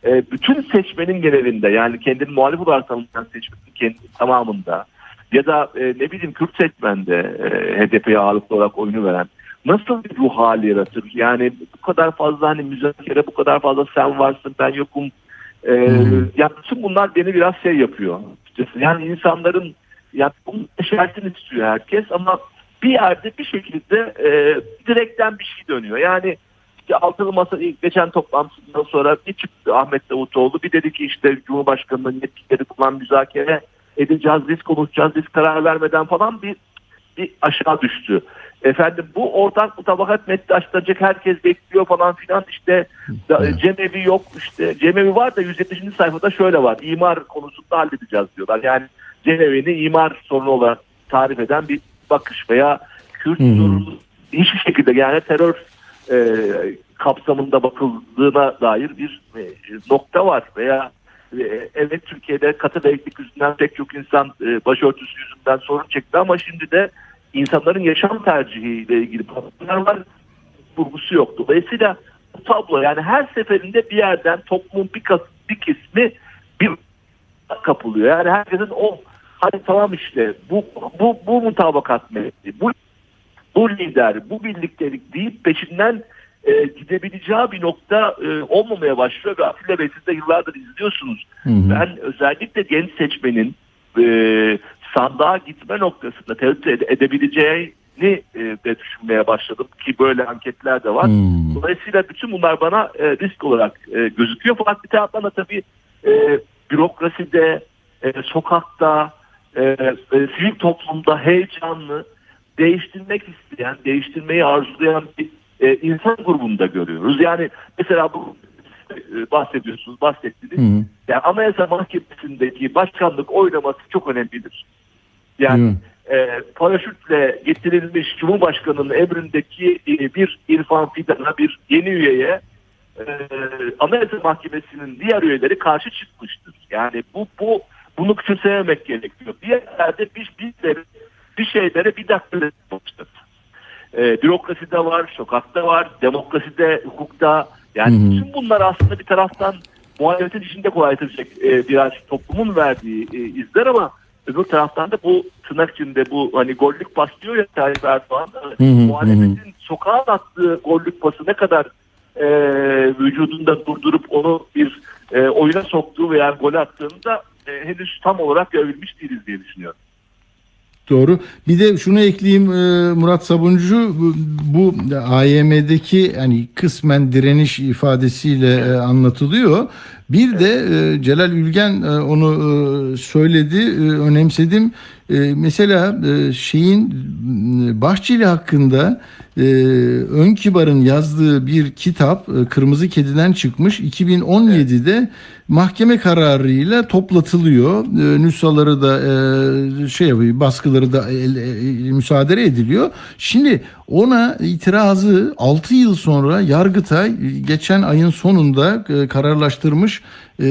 e, bütün seçmenin genelinde yani kendini muhalif olarak tanımlayan seçmenin kendi tamamında ya da e, ne bileyim Kürt seçmende e, HDP'ye ağırlıklı olarak oyunu veren nasıl bir ruh hali yaratır? Yani bu kadar fazla hani müzakere bu kadar fazla sen varsın ben yokum e, yani bütün bunlar beni biraz şey yapıyor. Yani insanların yani bunun şertini istiyor herkes ama bir yerde bir şekilde e, direkten bir şey dönüyor. Yani işte altılı masa geçen toplantısından sonra bir çıktı Ahmet Davutoğlu bir dedi ki işte Cumhurbaşkanı'nın yetkileri falan müzakere edeceğiz biz konuşacağız biz karar vermeden falan bir bir aşağı düştü. Efendim bu ortak mutabakat metni açılacak herkes bekliyor falan filan işte da- cemevi yok işte cemevi var da 170. sayfada şöyle var imar konusunda halledeceğiz diyorlar. Yani cemevini imar sorunu olarak tarif eden bir bakış veya Kürt sorunu hiçbir şekilde yani terör e, kapsamında bakıldığına dair bir e, nokta var veya e, evet Türkiye'de katı renklik yüzünden pek çok insan e, başörtüsü yüzünden sorun çekti ama şimdi de insanların yaşam tercihiyle ilgili problemler var vurgusu yok. Dolayısıyla bu tablo yani her seferinde bir yerden toplumun bir, kas- bir kısmı bir kapılıyor. Yani herkesin o hadi tamam işte bu bu bu mutabakat metni, bu bu lider, bu birliktelik deyip peşinden e, gidebileceği bir nokta e, olmamaya başlıyor ve Atilla Bey siz de yıllardır izliyorsunuz. Ben özellikle genç seçmenin e, sandığa gitme noktasında tereddüt ede- edebileceğini e, de düşünmeye başladım ki böyle anketler de var. Dolayısıyla bütün bunlar bana e, risk olarak e, gözüküyor. Fakat bir taraftan da tabii e, bürokraside, e, sokakta, e, e, sivil toplumda heyecanlı, değiştirmek isteyen, değiştirmeyi arzulayan bir e, insan grubunda görüyoruz. Yani mesela bu e, bahsediyorsunuz, bahsettiniz. Yani Anayasa Mahkemesi'ndeki başkanlık oylaması çok önemlidir. Yani e, paraşütle getirilmiş Cumhurbaşkanı'nın emrindeki e, bir İrfan Fidan'a bir yeni üyeye e, Anayasa Mahkemesi'nin diğer üyeleri karşı çıkmıştır. Yani bu bu bunu küçümsememek gerekiyor. Bir yerlerde bir, bir, bir şeylere bir dakika yapmıştır. E, bürokraside var, sokakta var, demokraside, hukukta. Yani bütün bunlar aslında bir taraftan muhalefetin işinde kolaylaştıracak e, biraz toplumun verdiği e, izler ama öbür taraftan da bu tırnak içinde bu hani gollük pas diyor ya Tayyip Erdoğan muhalefetin sokağa attığı gollük pası ne kadar e, vücudunda durdurup onu bir e, oyuna soktuğu veya gol attığını da e, henüz tam olarak görebilmiş değiliz diye düşünüyorum. Doğru. Bir de şunu ekleyeyim e, Murat Sabuncu bu, AYM'deki hani kısmen direniş ifadesiyle e, anlatılıyor. Bir de e, Celal Ülgen onu söyledi, önemsedim. Mesela şeyin Bahçeli hakkında e, Ön Kibar'ın yazdığı bir kitap e, Kırmızı Kedi'den çıkmış. 2017'de mahkeme kararıyla toplatılıyor. E, nüshaları da e, şey baskıları da el, e, müsaade ediliyor. Şimdi ona itirazı 6 yıl sonra Yargıtay e, geçen ayın sonunda e, kararlaştırmış e,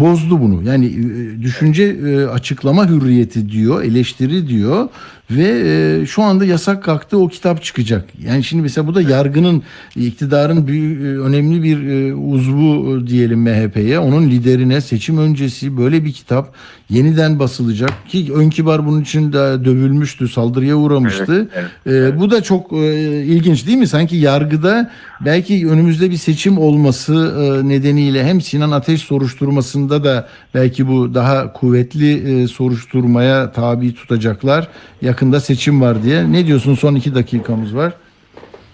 bozdu bunu. Yani e, düşünce e, açıklama hürriyeti diyor, eleştiri diyor ve e, şu anda yasak kalktı o kitap çıkacak. Yani şimdi mesela bu da yargının iktidarın büyük, e, önemli bir e, uzvu diyelim MHP'ye onun liderine seçim öncesi böyle bir kitap yeniden basılacak ki ön kibar bunun için de dövülmüştü, saldırıya uğramıştı. E, bu da çok e, ilginç değil mi? Sanki yargıda belki önümüzde bir seçim olması e, nedeniyle hem Sinan Ateş soruşturmasında da belki bu daha kuvvetli e, soruşturmaya tabi tutacaklar. Yakında seçim var diye. Ne diyorsun? Son iki dakikamız var.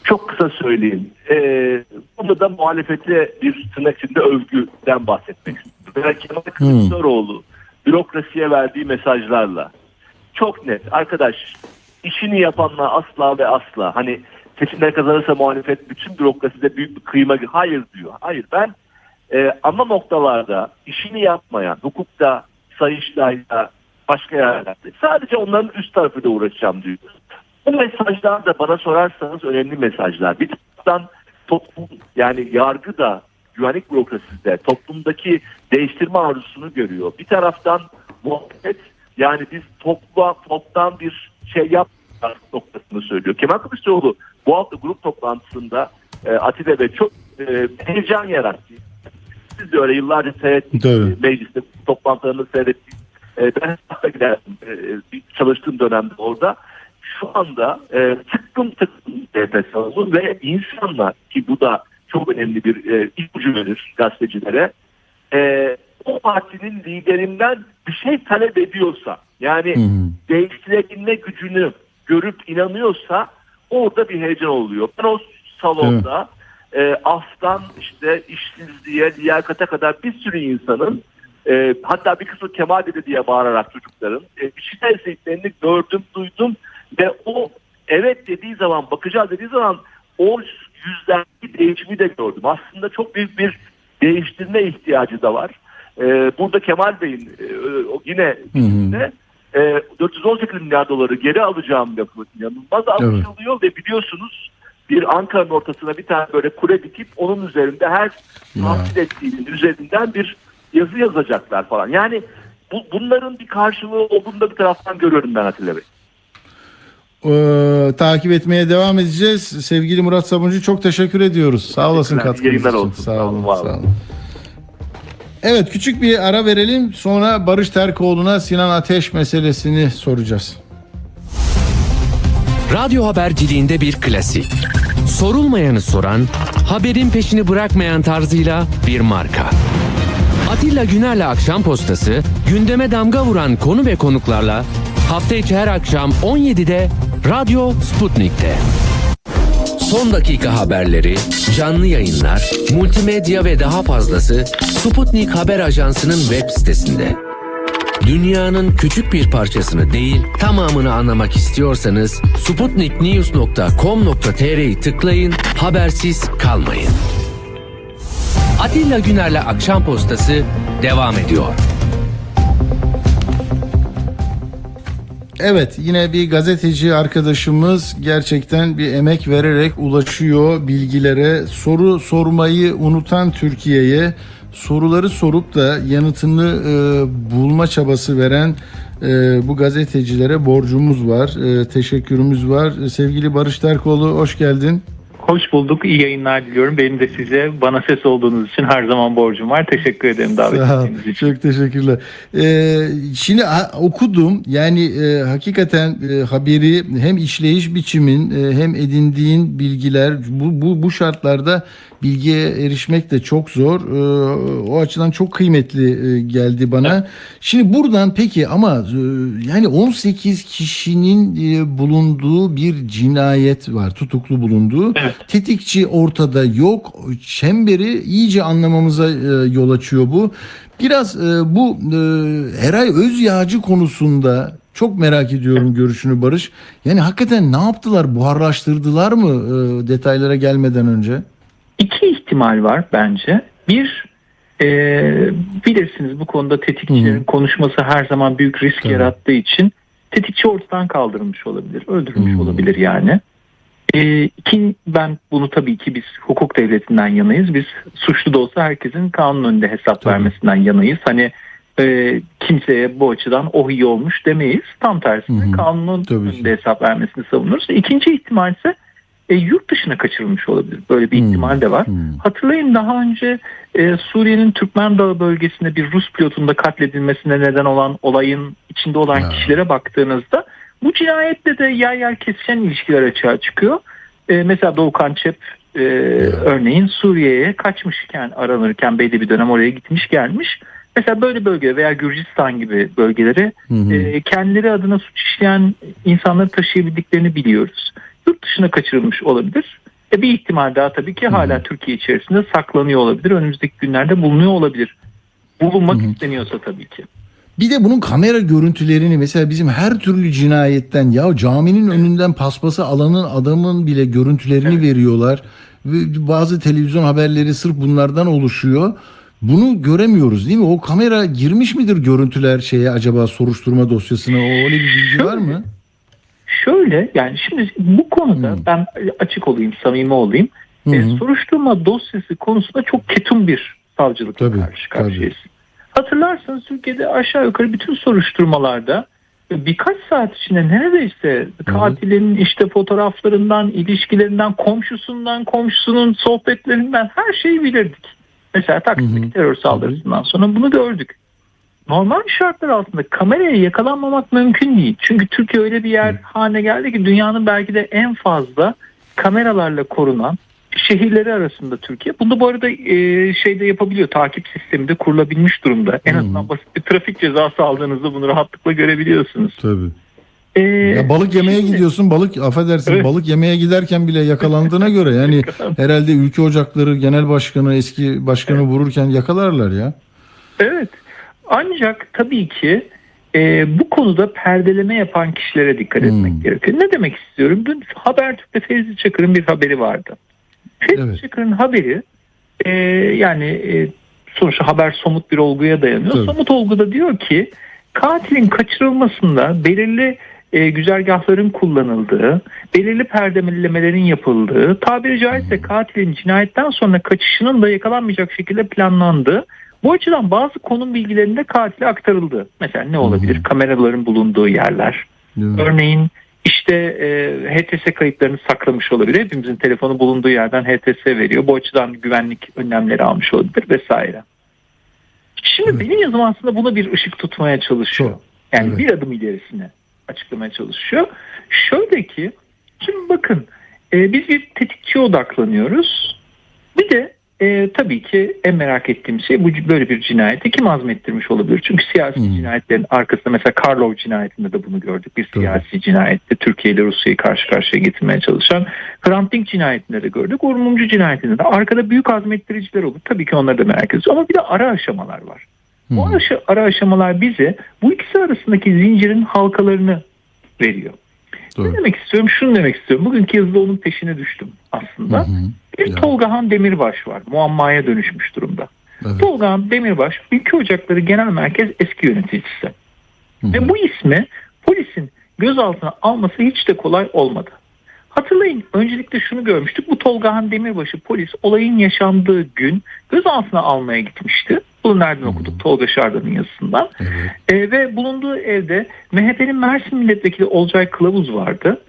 Çok kısa söyleyeyim. Ee, burada da muhalefete bir tırnak içinde övgüden bahsetmek istiyorum. Ve Kemal Kılıçdaroğlu bürokrasiye verdiği mesajlarla çok net arkadaş işini yapanla asla ve asla hani seçimler kazanırsa muhalefet bütün bürokraside büyük bir kıyma hayır diyor. Hayır ben e, ana noktalarda işini yapmayan hukukta, sayıştayda, başka yerlerde sadece onların üst tarafıyla uğraşacağım diyor. Bu mesajlar da bana sorarsanız önemli mesajlar. Bir taraftan toplum yani yargı da güvenlik bürokrasisi de toplumdaki değiştirme arzusunu görüyor. Bir taraftan muhabbet yani biz topla, toptan bir şey yapmak noktasını söylüyor. Kemal Kılıçdaroğlu bu hafta grup toplantısında e, Atide'de çok e, heyecan yarattı. Siz de öyle yıllarca seyrettik. Mecliste toplantılarını seyrettik. E, ben giderdim. E, bir çalıştığım dönemde orada. Şu anda e, tıkkım tıkkım nefes alıyor ve insanlar ki bu da çok önemli bir e, ipucu verir gazetecilere. E, o partinin liderinden bir şey talep ediyorsa yani değiştirebilme gücünü görüp inanıyorsa orada bir heyecan oluyor. Ben o salonda e, aslan işte işsizliğe, liyakata kadar bir sürü insanın e, hatta bir kısmı Kemal dedi diye bağırarak çocukların e, bir şeyler istediklerini gördüm, duydum ve o evet dediği zaman, bakacağız dediği zaman o yüzdeki değişimi de gördüm. Aslında çok büyük bir değiştirme ihtiyacı da var. E, burada Kemal Bey'in e, yine de e, 418 milyar doları geri alacağım lafı inanılmaz anlaşılıyor ve biliyorsunuz bir Ankara'nın ortasına bir tane böyle kule dikip onun üzerinde her tahsil ettiğinin üzerinden bir yazı yazacaklar falan. Yani bu, bunların bir karşılığı olduğunu da bir taraftan görüyorum ben Atilla Bey. Ee, takip etmeye devam edeceğiz. Sevgili Murat Sabuncu çok teşekkür ediyoruz. Sağ olasın katkınız için. olsun. Sağ olun. Sağ olun. olun. Evet küçük bir ara verelim. Sonra Barış Terkoğlu'na Sinan Ateş meselesini soracağız. Radyo haberciliğinde bir klasik. Sorulmayanı soran, haberin peşini bırakmayan tarzıyla bir marka. Atilla Güner'le Akşam Postası, gündeme damga vuran konu ve konuklarla hafta içi her akşam 17'de Radyo Sputnik'te. Son dakika haberleri, canlı yayınlar, multimedya ve daha fazlası Sputnik Haber Ajansı'nın web sitesinde. Dünyanın küçük bir parçasını değil, tamamını anlamak istiyorsanız sputniknews.com.tr'yi tıklayın, habersiz kalmayın. Atilla Güner'le Akşam Postası devam ediyor. Evet yine bir gazeteci arkadaşımız gerçekten bir emek vererek ulaşıyor bilgilere. Soru sormayı unutan Türkiye'ye soruları sorup da yanıtını e, bulma çabası veren e, bu gazetecilere borcumuz var. E, teşekkürümüz var. Sevgili Barış Terkoğlu hoş geldin. Hoş bulduk. İyi yayınlar diliyorum. Benim de size bana ses olduğunuz için her zaman borcum var. Teşekkür ederim davet ettiğiniz için. Çok teşekkürler. Ee, şimdi ha- okudum yani e, hakikaten e, haberi hem işleyiş biçimin e, hem edindiğin bilgiler bu, bu bu şartlarda bilgiye erişmek de çok zor. Ee, o açıdan çok kıymetli e, geldi bana. Şimdi buradan peki ama e, yani 18 kişinin e, bulunduğu bir cinayet var. Tutuklu bulunduğu. Evet. Tetikçi ortada yok. Çemberi iyice anlamamıza e, yol açıyor bu. Biraz e, bu e, Eray Özyağcı konusunda çok merak ediyorum görüşünü Barış. Yani hakikaten ne yaptılar? Buharlaştırdılar mı detaylara gelmeden önce? İki ihtimal var bence. Bir, e, bilirsiniz bu konuda tetikçilerin hı. konuşması her zaman büyük risk Tabii. yarattığı için tetikçi ortadan kaldırılmış olabilir, öldürülmüş olabilir yani. E, iki, ben bunu tabii ki biz hukuk devletinden yanayız. Biz suçlu da olsa herkesin kanun önünde hesap Tabii. vermesinden yanayız. Hani e, kimseye bu açıdan oh iyi olmuş demeyiz. Tam tersine Hı hı. kanunun Tabii önünde hesap vermesini savunuruz. İkinci ihtimal ise e, yurt dışına kaçırılmış olabilir. Böyle bir Hmm, ihtimal de var. hmm. Hatırlayın daha önce e, Suriye'nin Türkmen Dağı bölgesinde bir Rus pilotunda katledilmesine neden olan olayın içinde olan Ya. kişilere baktığınızda bu cinayetle de yer yer kesişen ilişkiler açığa çıkıyor. E, mesela Doğukan Çep e, örneğin Suriye'ye kaçmışken aranırken belli bir dönem oraya gitmiş gelmiş. Mesela böyle bölge veya Gürcistan gibi bölgelere Hı hı. e, kendileri adına suç işleyen insanları taşıyabildiklerini biliyoruz. Yurt dışına kaçırılmış olabilir. E bir ihtimal daha tabii ki hala Türkiye içerisinde saklanıyor olabilir. Önümüzdeki günlerde bulunuyor olabilir. Bulunmak isteniyorsa tabii ki. Bir de bunun kamera görüntülerini mesela bizim her türlü cinayetten ya caminin önünden paspası alanın adamın bile görüntülerini veriyorlar. Ve Bazı televizyon haberleri sırf bunlardan oluşuyor. Bunu göremiyoruz değil mi? O kamera girmiş midir görüntüler şeye acaba soruşturma dosyasına? O öyle bir bilgi var mı? Şöyle yani şimdi bu konuda ben açık olayım, samimi olayım. Hı E, soruşturma dosyası konusunda çok ketum bir savcılıkla karşı karşıyayız. Hatırlarsanız Türkiye'de aşağı yukarı bütün soruşturmalarda birkaç saat içinde neredeyse katilin işte fotoğraflarından, ilişkilerinden, komşusundan, komşusunun sohbetlerinden her şeyi bilirdik. Mesela Taksim'deki terör saldırısından sonra bunu gördük. Normal şartlar altında kameraya yakalanmamak mümkün değil. Çünkü Türkiye öyle bir yer haline geldi ki dünyanın belki de en fazla kameralarla korunan şehirleri arasında Türkiye. Bunu bu arada e, şeyde yapabiliyor. Takip sistemi de kurulabilmiş durumda. En azından basit bir trafik cezası aldığınızda bunu rahatlıkla görebiliyorsunuz. Tabii. E, Ya balık yemeye şimdi- gidiyorsun balık affedersin Evet. balık yemeye giderken bile yakalandığına göre yani [laughs] herhalde ülke ocakları genel başkanı eski başkanı vururken yakalarlar ya. Evet. Ancak tabii ki e, bu konuda perdeleme yapan kişilere dikkat etmek Hmm. gerekiyor. Ne demek istiyorum? Dün Habertürk'te Fevzi Çakır'ın bir haberi vardı. Fevzi Evet. Haberi e, yani e, sonuçta haber somut bir olguya dayanıyor. Tabii. Somut olguda diyor ki katilin kaçırılmasında belirli e, güzergahların kullanıldığı, belirli perdelemelerin yapıldığı, tabiri caizse katilin cinayetten sonra kaçışının da yakalanmayacak şekilde planlandığı, bu açıdan bazı konum bilgilerinde katile aktarıldı. Mesela ne olabilir? Kameraların bulunduğu yerler. Mi? Örneğin işte e, HTS kayıtlarını saklamış olabilir. Hepimizin telefonu bulunduğu yerden HTS veriyor. Bu açıdan güvenlik önlemleri almış olabilir vesaire. Şimdi benim yazım aslında buna bir ışık tutmaya çalışıyor. Çok. Yani Evet. bir adım ilerisine açıklamaya çalışıyor. Şöyle ki şimdi bakın e, biz bir tetikçiye odaklanıyoruz. Bir de e, tabii ki en merak ettiğim şey bu böyle bir cinayeti kim azmettirmiş olabilir? Çünkü siyasi Hmm. cinayetlerin arkasında mesela Karlov cinayetinde de bunu gördük. Bir siyasi cinayette Türkiye ile Rusya'yı karşı karşıya getirmeye çalışan Hrant Dink cinayetinde de gördük. Uğur Mumcu cinayetinde de arkada büyük azmettiriciler olur. Tabii ki onları da merak ediyoruz. Ama bir de ara aşamalar var. Bu Hmm. aşı- ara aşamalar bize bu ikisi arasındaki zincirin halkalarını veriyor. Ne Doğru. demek istiyorum? Şunu demek istiyorum. Bugünkü yazıda onun peşine düştüm aslında. Hı hı. Bir Ya. Tolgahan Demirbaş var. Muammaya dönüşmüş durumda. Evet. Tolgahan Demirbaş Ülke Ocakları Genel Merkez eski yöneticisi. Hı. Ve bu ismi polisin gözaltına alması hiç de kolay olmadı. Hatırlayın öncelikle şunu görmüştük. Bu Tolgahan Demirbaşı polis olayın yaşandığı gün gözaltına almaya gitmişti. Bunu nereden okuduk? Tolga Şardan'ın yazısından. E, ve bulunduğu evde MHP'nin Mersin Milletvekili Olcay Kılavuz vardı.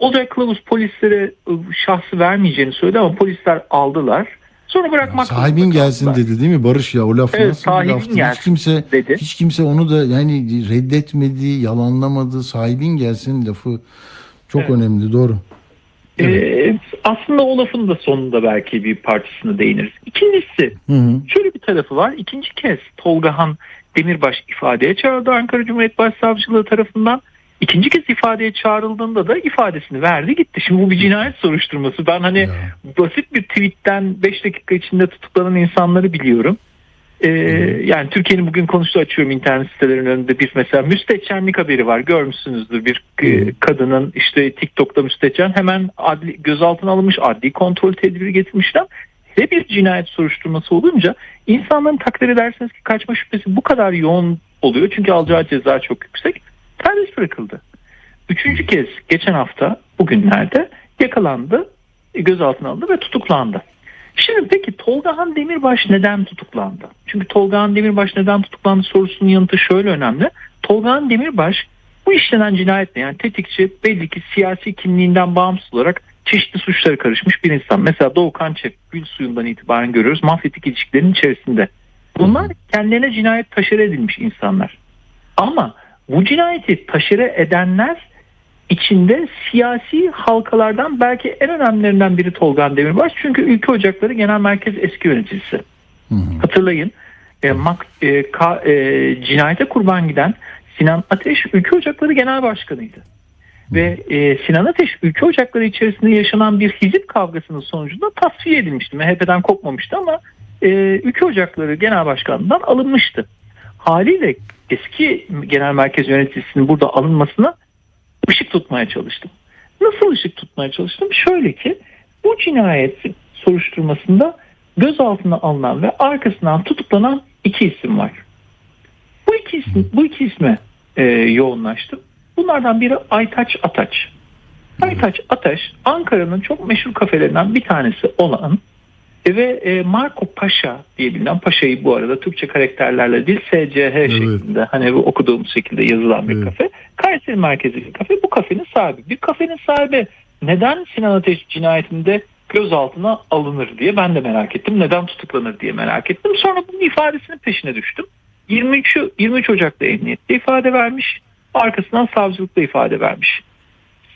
Olcay Kılavuz polislere ıı, şahsı vermeyeceğini söyledi ama polisler aldılar. Sonra bırakmak Sahibin zorunda gelsin kaldılar. dedi değil mi Barış ya o laf Evet, nasıl bir sahibin laftı? Hiç gelsin kimse dedi. hiç kimse onu da yani reddetmedi, yalanlamadı. Sahibin gelsin lafı çok Evet. önemli doğru. Ee, aslında o lafın da sonunda belki bir parçasını değiniriz. İkincisi Hı hı. şöyle bir tarafı var. İkinci kez Tolgahan Demirbaş ifadeye çağrıldı Ankara Cumhuriyet Başsavcılığı tarafından. İkinci kez ifadeye çağrıldığında da ifadesini verdi gitti. Şimdi bu bir cinayet soruşturması. Ben hani Ya. basit bir tweetten 5 dakika içinde tutuklanan insanları biliyorum. Ee, yani Türkiye'nin bugün konuştuğu açıyorum internet sitelerinin önünde bir mesela müstehcenlik haberi var görmüşsünüzdür bir e, kadının işte TikTok'ta müstehcen hemen adli, gözaltına alınmış adli kontrol tedbiri getirmişler ve bir cinayet soruşturması olunca insanların takdir edersiniz ki kaçma şüphesi bu kadar yoğun oluyor çünkü alacağı ceza çok yüksek serbest bırakıldı. Üçüncü kez geçen hafta bugünlerde yakalandı, gözaltına alındı ve tutuklandı. Şimdi peki Tolgahan Demirbaş neden tutuklandı? Çünkü Tolgahan Demirbaş neden tutuklandı sorusunun yanıtı şöyle önemli. Tolgahan Demirbaş bu işlenen cinayetle yani tetikçi belli ki siyasi kimliğinden bağımsız olarak çeşitli suçlara karışmış bir insan. Mesela Doğukan Çep, Gül Suyu'ndan itibaren görüyoruz mafyatik ilişkilerin içerisinde. Bunlar kendilerine cinayet taşere edilmiş insanlar. Ama bu cinayeti taşere edenler içinde siyasi halkalardan belki en önemlilerinden biri Tolgan Demirbaş. Çünkü Ülke Ocakları Genel Merkez eski yöneticisi. Hatırlayın e, mak, e, ka- e, cinayete kurban giden Sinan Ateş Ülke Ocakları Genel Başkanıydı. Ve e, Sinan Ateş Ülke Ocakları içerisinde yaşanan bir hizip kavgasının sonucunda tasfiye edilmişti. MHP'den kopmamıştı ama e, Ülke Ocakları Genel Başkanlığından alınmıştı. Haliyle eski genel merkez yöneticisinin burada alınmasına ışık tutmaya çalıştım. Nasıl ışık tutmaya çalıştım? Şöyle ki bu cinayet soruşturmasında gözaltına alınan ve arkasından tutuklanan iki isim var. Bu iki isim, bu iki isme e, yoğunlaştım. Bunlardan biri Aytaç Ataç. Aytaç Ataş Ankara'nın çok meşhur kafelerinden bir tanesi olan ve e, Marco Paşa diye bilinen Paşa'yı bu arada Türkçe karakterlerle değil SCH şeklinde hani bu okuduğumuz şekilde yazılan bir Evet. kafe. Kayseri merkezli bir kafe. Bu kafenin sahibi. Bir kafenin sahibi neden Sinan Ateş cinayetinde gözaltına alınır diye ben de merak ettim. Neden tutuklanır diye merak ettim. Sonra bunun ifadesinin peşine düştüm. 23, 23 Ocak'ta emniyette ifade vermiş. Arkasından savcılıkta ifade vermiş.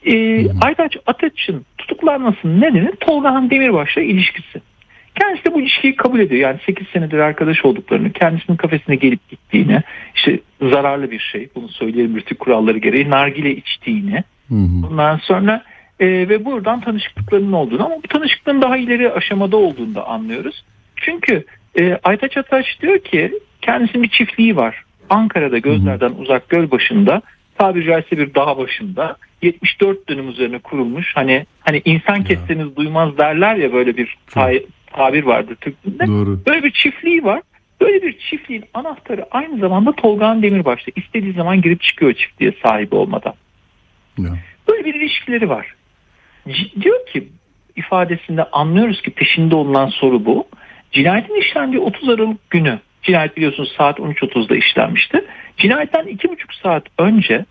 Ee, Aytaç Ataç'ın tutuklanmasının nedeni Tolgahan Demirbaş'la ilişkisi. Kendisi de bu ilişkiyi kabul ediyor. Yani 8 senedir arkadaş olduklarını, kendisinin kafesine gelip gittiğini, işte zararlı bir şey, bunu söyleyelim rütük kuralları gereği, nargile içtiğini, Hı hı. Ondan sonra e, ve buradan tanışıklıklarının olduğunu ama bu tanışıklığın daha ileri aşamada olduğunu da anlıyoruz. Çünkü e, Aytaç Ataç diyor ki kendisinin bir çiftliği var. Ankara'da gözlerden uzak göl başında tabiri caizse bir dağ başında 74 dönüm üzerine kurulmuş hani hani insan kesseniz duymaz derler ya böyle bir ta- tabir vardır Türk dilinde. Doğru. Böyle bir çiftliği var. Böyle bir çiftliğin anahtarı aynı zamanda Tolgahan Demirbaş'ta. istediği zaman girip çıkıyor çiftliğe sahibi olmadan. Ya. Böyle bir ilişkileri var. C- diyor ki ifadesinde anlıyoruz ki peşinde olunan soru bu. Cinayetin işlendiği 30 Aralık günü cinayet biliyorsunuz saat 13.30'da işlenmişti. Cinayetten 2,5 saat önce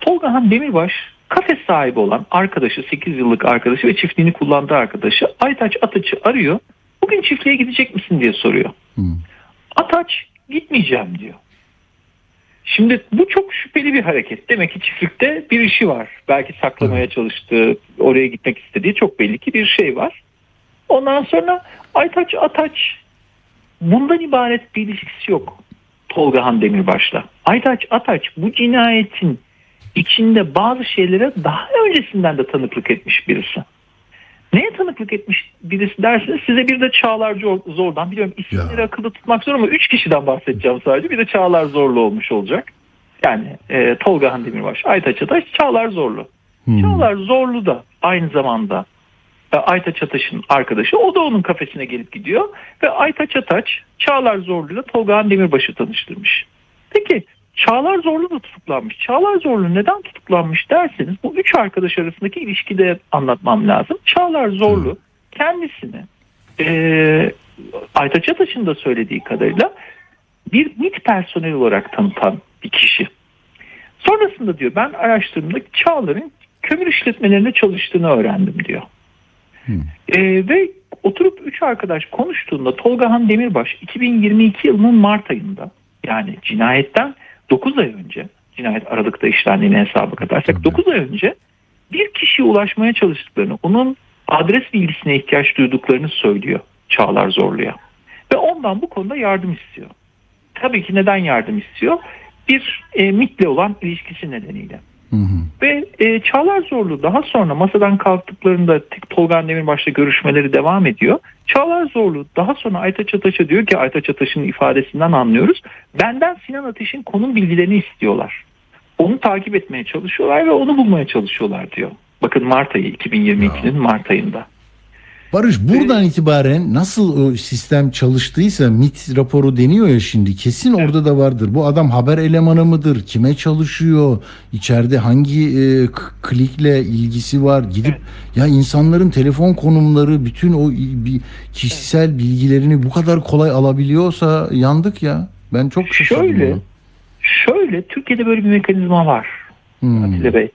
Tolgahan Demirbaş kafe sahibi olan arkadaşı 8 yıllık arkadaşı ve çiftliğini kullandığı arkadaşı Aytaç Ataç'ı arıyor. Bugün çiftliğe gidecek misin diye soruyor. Hı. Ataç gitmeyeceğim diyor. Şimdi bu çok şüpheli bir hareket. Demek ki çiftlikte bir işi var. Belki saklamaya çalıştığı, oraya gitmek istediği çok belli ki bir şey var. Ondan sonra Aytaç Ataç bundan ibaret bir ilişkisi yok Tolgahan Demirbaş'la. Aytaç Ataç bu cinayetin içinde bazı şeylere daha öncesinden de tanıklık etmiş birisi. Neye tanıklık etmiş birisi derseniz size bir de Çağlar Zor- Zor'dan biliyorum isimleri Ya. akılda tutmak zor ama 3 kişiden bahsedeceğim sadece. Bir de Çağlar Zorlu olmuş olacak. Yani e, Tolgahan Demirbaş, Aytaç Ataş, Çağlar Zorlu. Hı. Çağlar Zorlu da aynı zamanda e, Aytaç Ataş'ın arkadaşı. O da onun kafesine gelip gidiyor. Ve Aytaç Ataç Çağlar Zorlu ile Tolgahan Demirbaş'ı tanıştırmış. Peki Çağlar Zorlu da tutuklanmış. Çağlar Zorlu neden tutuklanmış derseniz bu üç arkadaş arasındaki ilişkide anlatmam lazım. Çağlar Zorlu kendisini e, Aytaç Ataş'ın da söylediği kadarıyla bir MİT personeli olarak tanıtan bir kişi. Sonrasında diyor ben araştırdığımda Çağlar'ın kömür işletmelerinde çalıştığını öğrendim diyor. E, ve oturup üç arkadaş konuştuğunda Tolgahan Demirbaş 2022 yılının Mart ayında yani cinayetten 9 ay önce cinayet Aralık'ta işlendiğini hesaba katarsak 9 ay önce bir kişiye ulaşmaya çalıştıklarını onun adres bilgisine ihtiyaç duyduklarını söylüyor Çağlar Zorlu'ya. Ve ondan bu konuda yardım istiyor. Tabii ki neden yardım istiyor? Bir e, MIT'le olan ilişkisi nedeniyle. Ve e, Çağlar Zorlu daha sonra masadan kalktıklarında Tolga Demirbaş'la görüşmeleri devam ediyor. Çağlar Zorlu daha sonra Aytaç Ataş'a diyor ki Aytaç Ataş'ın ifadesinden anlıyoruz. Benden Sinan Ateş'in konum bilgilerini istiyorlar. Onu takip etmeye çalışıyorlar ve onu bulmaya çalışıyorlar diyor. Bakın Mart ayı 2022'nin Mart ayında. Barış buradan itibaren nasıl o sistem çalıştıysa MIT raporu deniyor ya şimdi kesin orada da vardır. Bu adam haber elemanı mıdır? Kime çalışıyor? İçeride hangi e, klikle ilgisi var? Gidip ya insanların telefon konumları bütün o bir kişisel bilgilerini bu kadar kolay alabiliyorsa yandık ya. Ben çok şaşırdım. Şöyle, şöyle Türkiye'de böyle bir mekanizma var. Hmm. Atilla Bey.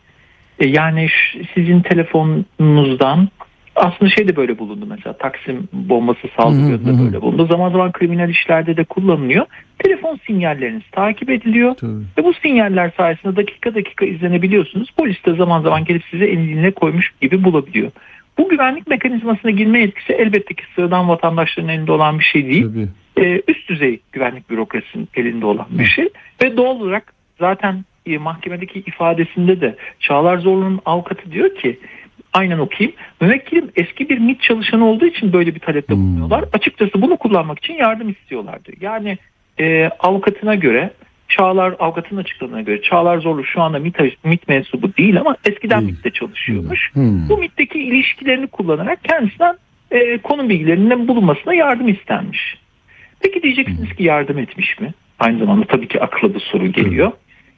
E, yani sizin telefonunuzdan aslında şey de böyle bulundu mesela Taksim bombası saldırıları Hı hı da hı. böyle bulundu. Zaman zaman kriminal işlerde de kullanılıyor. Telefon sinyalleriniz takip ediliyor Tabii. ve bu sinyaller sayesinde dakika dakika izlenebiliyorsunuz. Polis de zaman zaman gelip size eline koymuş gibi bulabiliyor. Bu güvenlik mekanizmasına girme yetkisi elbette ki sıradan vatandaşların elinde olan bir şey değil Tabii. e, üst düzey güvenlik bürokrasinin elinde olan bir şey ve doğal olarak zaten e, mahkemedeki ifadesinde de Çağlar Zorlu'nun avukatı diyor ki aynen okuyayım. Müvekkilim eski bir MİT çalışanı olduğu için böyle bir talepte Hmm. bulunuyorlar. Açıkçası bunu kullanmak için yardım istiyorlar diyor. Yani e, avukatına göre Çağlar avukatın açıkladığına göre Çağlar Zorlu şu anda MİT, MİT mensubu değil ama eskiden Değil. MİT'te çalışıyormuş. Hmm. Bu MİT'teki ilişkilerini kullanarak kendisinden e, konum bilgilerinin bulunmasına yardım istenmiş. Peki diyeceksiniz ki yardım etmiş mi? Aynı zamanda tabii ki akla bu soru geliyor.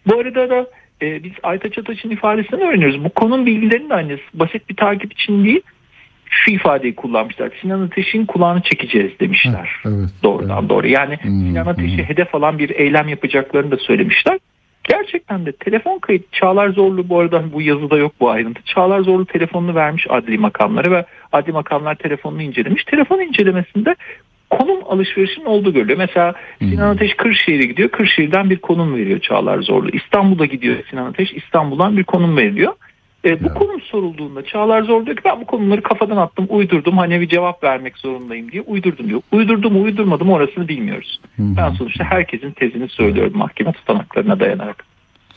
Bu arada da e, biz Aytaç Ataç'ın ifadesinden öğreniyoruz. Bu konum bilgilerinin aynısı. Basit bir takip için değil şu ifadeyi kullanmışlar. Sinan Ateş'in kulağını çekeceğiz demişler. Evet. Doğrudan evet. doğru. Yani Hmm, Sinan Ateş'i hmm. hedef alan bir eylem yapacaklarını da söylemişler. Gerçekten de telefon kayıt Çağlar Zorlu bu arada bu yazıda yok bu ayrıntı. Çağlar Zorlu telefonunu vermiş adli makamlara ve adli makamlar telefonunu incelemiş. Telefon incelemesinde konum alışverişinin olduğu görülüyor. Mesela Sinan Ateş Kırşehir'e gidiyor. Kırşehir'den bir konum veriyor Çağlar Zorlu. İstanbul'a gidiyor Sinan Ateş. İstanbul'dan bir konum veriliyor. E, bu Ya. konum sorulduğunda Çağlar Zorlu diyor ki ben bu konumları kafadan attım uydurdum hani bir cevap vermek zorundayım diye uydurdum diyor. Uydurdu mu uydurmadı mı orasını bilmiyoruz. Hı hı. Ben sonuçta herkesin tezini söylüyorum mahkeme tutanaklarına dayanarak.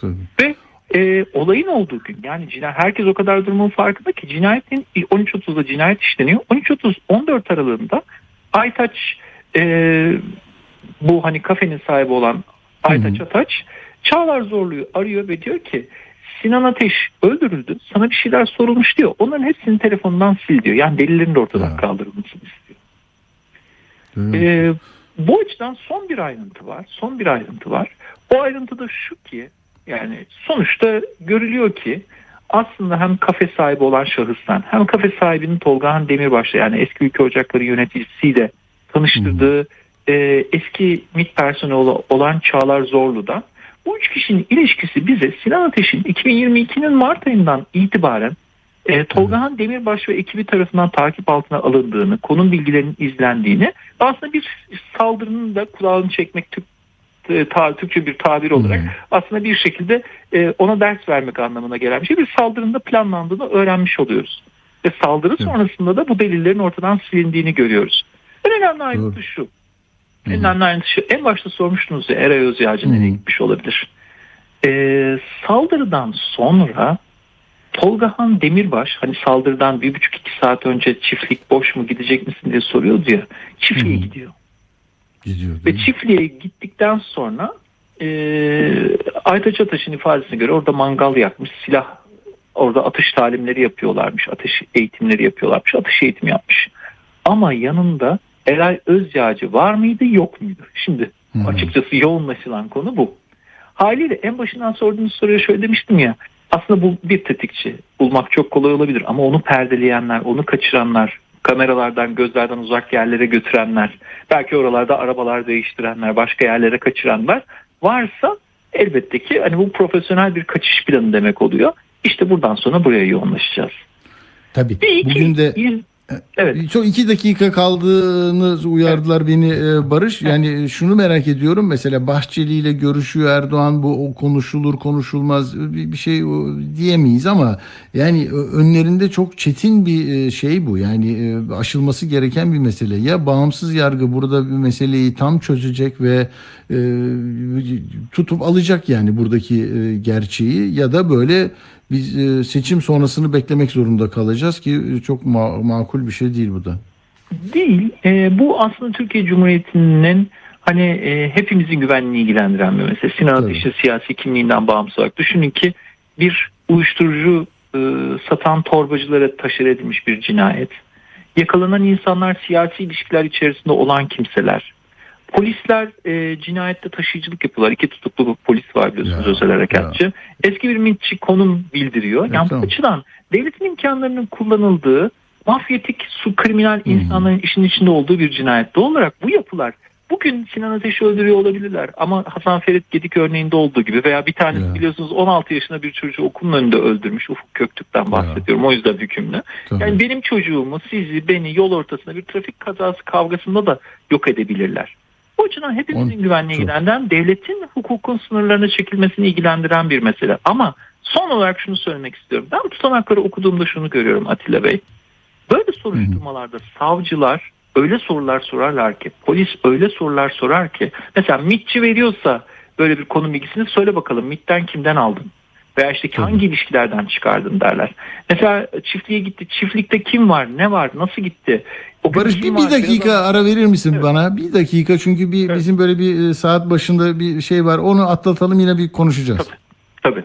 Tabii. Ve e, olayın olduğu gün yani cinayet, herkes o kadar durumun farkında ki cinayetin 13.30'da cinayet işleniyor. 13.30-14 aralığında Aytaç e, bu hani kafenin sahibi olan Aytaç Ataç Çağlar Zorlu'yu arıyor ve diyor ki Sinan Ateş öldürüldü. Sana bir şeyler sorulmuş diyor. Onların hepsini telefonundan sil diyor. Yani delillerin de ortadan Ya. kaldırılmasını istiyor. Ee, bu açıdan son bir ayrıntı var. Son bir ayrıntı var. O ayrıntı da şu ki yani sonuçta görülüyor ki aslında hem kafe sahibi olan şahıstan hem kafe sahibinin Tolgahan Demirbaş'la yani eski ülke ocakları yöneticisiyle tanıştırdığı e, eski MİT personeli ola- olan Çağlar Zorlu'dan bu üç kişinin ilişkisi bize Sinan Ateş'in 2022'nin Mart ayından itibaren e, Tolgahan Demirbaş ve ekibi tarafından takip altına alındığını, konum bilgilerinin izlendiğini aslında bir saldırının da kulağını çekmek ta, Türkçe bir tabir olarak aslında bir şekilde e, ona ders vermek anlamına gelen bir şey. Bir saldırının da planlandığını öğrenmiş oluyoruz. Ve saldırı sonrasında da bu delillerin ortadan silindiğini görüyoruz. En önemli ayrıntı şu. En önemli ayrıntı şu. En başta sormuştunuz ya Eray Özyağcı nereye gitmiş olabilir? Ee, saldırıdan sonra Tolgahan Demirbaş hani saldırıdan bir buçuk iki saat önce çiftlik boş mu gidecek misin diye soruyordu ya çiftliğe gidiyor. Gidiyor. Ve çiftliğe gittikten sonra e, Aytaç Ataş'ın ifadesine göre orada mangal yakmış, silah orada atış talimleri yapıyorlarmış, atış eğitimleri yapıyorlarmış, atış eğitimi yapmış. Ama yanında Eray Özyağcı var mıydı yok muydu? Şimdi Hı. açıkçası yoğunlaşılan konu bu. Haliyle en başından sorduğunuz soruya şöyle demiştim ya. Aslında bu bir tetikçi. Bulmak çok kolay olabilir ama onu perdeleyenler, onu kaçıranlar, kameralardan, gözlerden uzak yerlere götürenler, belki oralarda arabalar değiştirenler, başka yerlere kaçıranlar varsa elbette ki hani bu profesyonel bir kaçış planı demek oluyor. İşte buradan sonra buraya yoğunlaşacağız. Tabii. Bir iki, Bugün de evet. Çok iki dakika kaldığını uyardılar beni e, Barış. Yani şunu merak ediyorum. Mesela Bahçeli ile görüşüyor Erdoğan. Bu o konuşulur konuşulmaz bir bir şey diyemeyiz ama yani önlerinde çok çetin bir e, şey bu. Yani e, aşılması gereken bir mesele. Ya bağımsız yargı burada bir meseleyi tam çözecek ve e, tutup alacak yani buradaki e, gerçeği ya da böyle biz e, seçim sonrasını beklemek zorunda kalacağız ki e, çok ma- makul bir şey değil bu da. Değil. Ee, bu aslında Türkiye Cumhuriyeti'nin hani e, hepimizin güvenliğini ilgilendiren bir mesele. Sinan Tabii. Ateş'in siyasi kimliğinden bağımsız olarak. Düşünün ki bir uyuşturucu e, satan torbacılara taşır edilmiş bir cinayet. Yakalanan insanlar siyasi ilişkiler içerisinde olan kimseler. Polisler e, cinayette taşıyıcılık yapıyorlar. İki tutuklu polis var biliyorsunuz Ya, özel harekatçı. Eski bir mitçi konum bildiriyor. Ya, yani tamam. açıdan devletin imkanlarının kullanıldığı mafyatik su kriminal insanların işin içinde olduğu bir cinayet. Doğal olarak bu yapılar bugün Sinan Ateş'i öldürüyor olabilirler ama Hasan Ferit Gedik örneğinde olduğu gibi veya bir tanesi Ya. biliyorsunuz 16 yaşında bir çocuğu okulun önünde öldürmüş Ufuk Köktürk'ten bahsediyorum o yüzden hükümlü. Tabii. Yani benim çocuğumu sizi beni yol ortasında bir trafik kazası kavgasında da yok edebilirler. O açıdan hepimizin güvenliği çok. ilgilendiren devletin hukukun sınırlarına çekilmesini ilgilendiren bir mesele. Ama son olarak şunu söylemek istiyorum. Ben tutanakları okuduğumda şunu görüyorum Atilla Bey. Böyle soruşturmalarda savcılar öyle sorular sorarlar ki polis öyle sorular sorar ki mesela MİTçi veriyorsa böyle bir konu bilgisini söyle bakalım MİT'ten kimden aldın? Veya işte hangi ilişkilerden çıkardın derler. Mesela çiftliğe gitti. Çiftlikte kim var? Ne var? Nasıl gitti? O Barış bir, bir dakika Biraz- ara verir misin Evet. bana? Bir dakika çünkü bir Evet. bizim böyle bir e, saat başında bir şey var. Onu atlatalım yine bir konuşacağız. Tabii.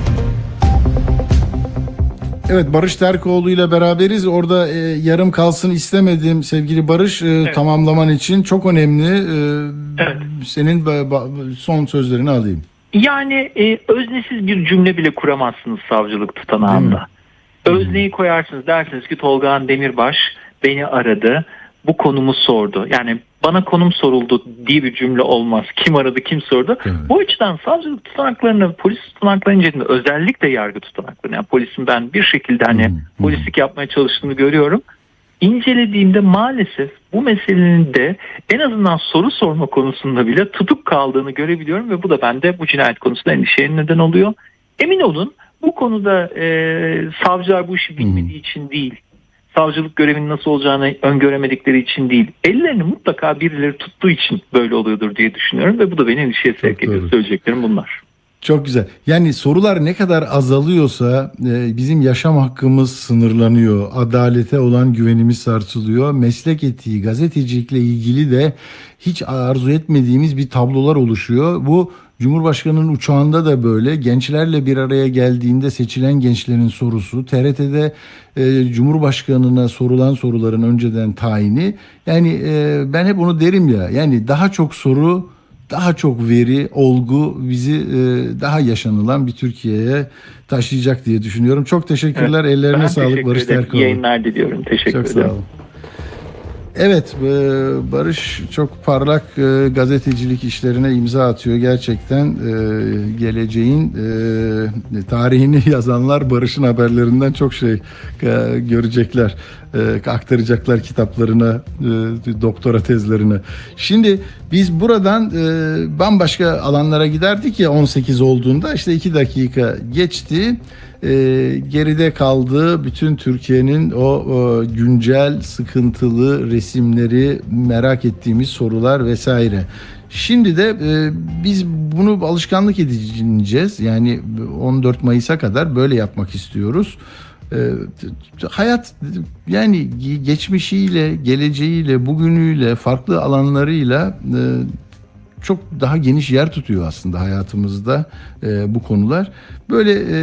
Evet Barış Terkoğlu ile beraberiz. Orada e, yarım kalsın istemedim sevgili Barış e, tamamlaman için çok önemli. E, Evet. Senin son sözlerini alayım. Yani e, öznesiz bir cümle bile kuramazsınız savcılık tutanağında. Özneyi koyarsınız dersiniz ki Tolgahan Demirbaş beni aradı bu konumu sordu. Yani bana konum soruldu diye bir cümle olmaz. Kim aradı kim sordu. Evet. Bu açıdan savcılık tutanaklarını polis tutanaklarının içerisinde özellikle yargı tutanaklarını yani polisin ben bir şekilde hani Hı, hı. polislik yapmaya çalıştığını görüyorum. İncelediğimde maalesef bu meselenin de en azından soru sorma konusunda bile tutuk kaldığını görebiliyorum ve bu da bende bu cinayet konusunda endişeye neden oluyor. Emin olun bu konuda e, savcılar bu işi bilmediği için değil, savcılık görevinin nasıl olacağını öngöremedikleri için değil, ellerini mutlaka birileri tuttuğu için böyle oluyordur diye düşünüyorum ve bu da beni endişeye sevk ediyor. Söyleyeceklerim bunlar. Çok güzel. Yani sorular ne kadar azalıyorsa e, bizim yaşam hakkımız sınırlanıyor. Adalete olan güvenimiz sarsılıyor. Meslek etiği, gazetecilikle ilgili de hiç arzu etmediğimiz bir tablolar oluşuyor. Bu Cumhurbaşkanı'nın uçağında da böyle gençlerle bir araya geldiğinde seçilen gençlerin sorusu, TRT'de e, Cumhurbaşkanı'na sorulan soruların önceden tayini. Yani e, ben hep onu derim ya. Yani daha çok soru daha çok veri, olgu bizi e, daha yaşanılan bir Türkiye'ye taşıyacak diye düşünüyorum. Çok teşekkürler. Ellerine Ben sağlık teşekkür Barış ederim. İyi Terkoğlu. yayınlar diliyorum. Teşekkür Çok sağ ederim. olun. Evet, e, Barış çok parlak e, gazetecilik işlerine imza atıyor. Gerçekten e, geleceğin tarihini [laughs] yazanlar Barış'ın haberlerinden çok şey görecekler, aktaracaklar kitaplarına, doktora tezlerine. Şimdi biz buradan bambaşka alanlara giderdik ya 18 olduğunda işte 2 dakika geçti e, geride kaldı bütün Türkiye'nin o, o güncel sıkıntılı resimleri merak ettiğimiz sorular vesaire. Şimdi de e, biz bunu alışkanlık edineceğiz. Yani 14 Mayıs'a kadar böyle yapmak istiyoruz. E, hayat yani geçmişiyle, geleceğiyle, bugünüyle, farklı alanlarıyla e, çok daha geniş yer tutuyor aslında hayatımızda e, bu konular. Böyle e,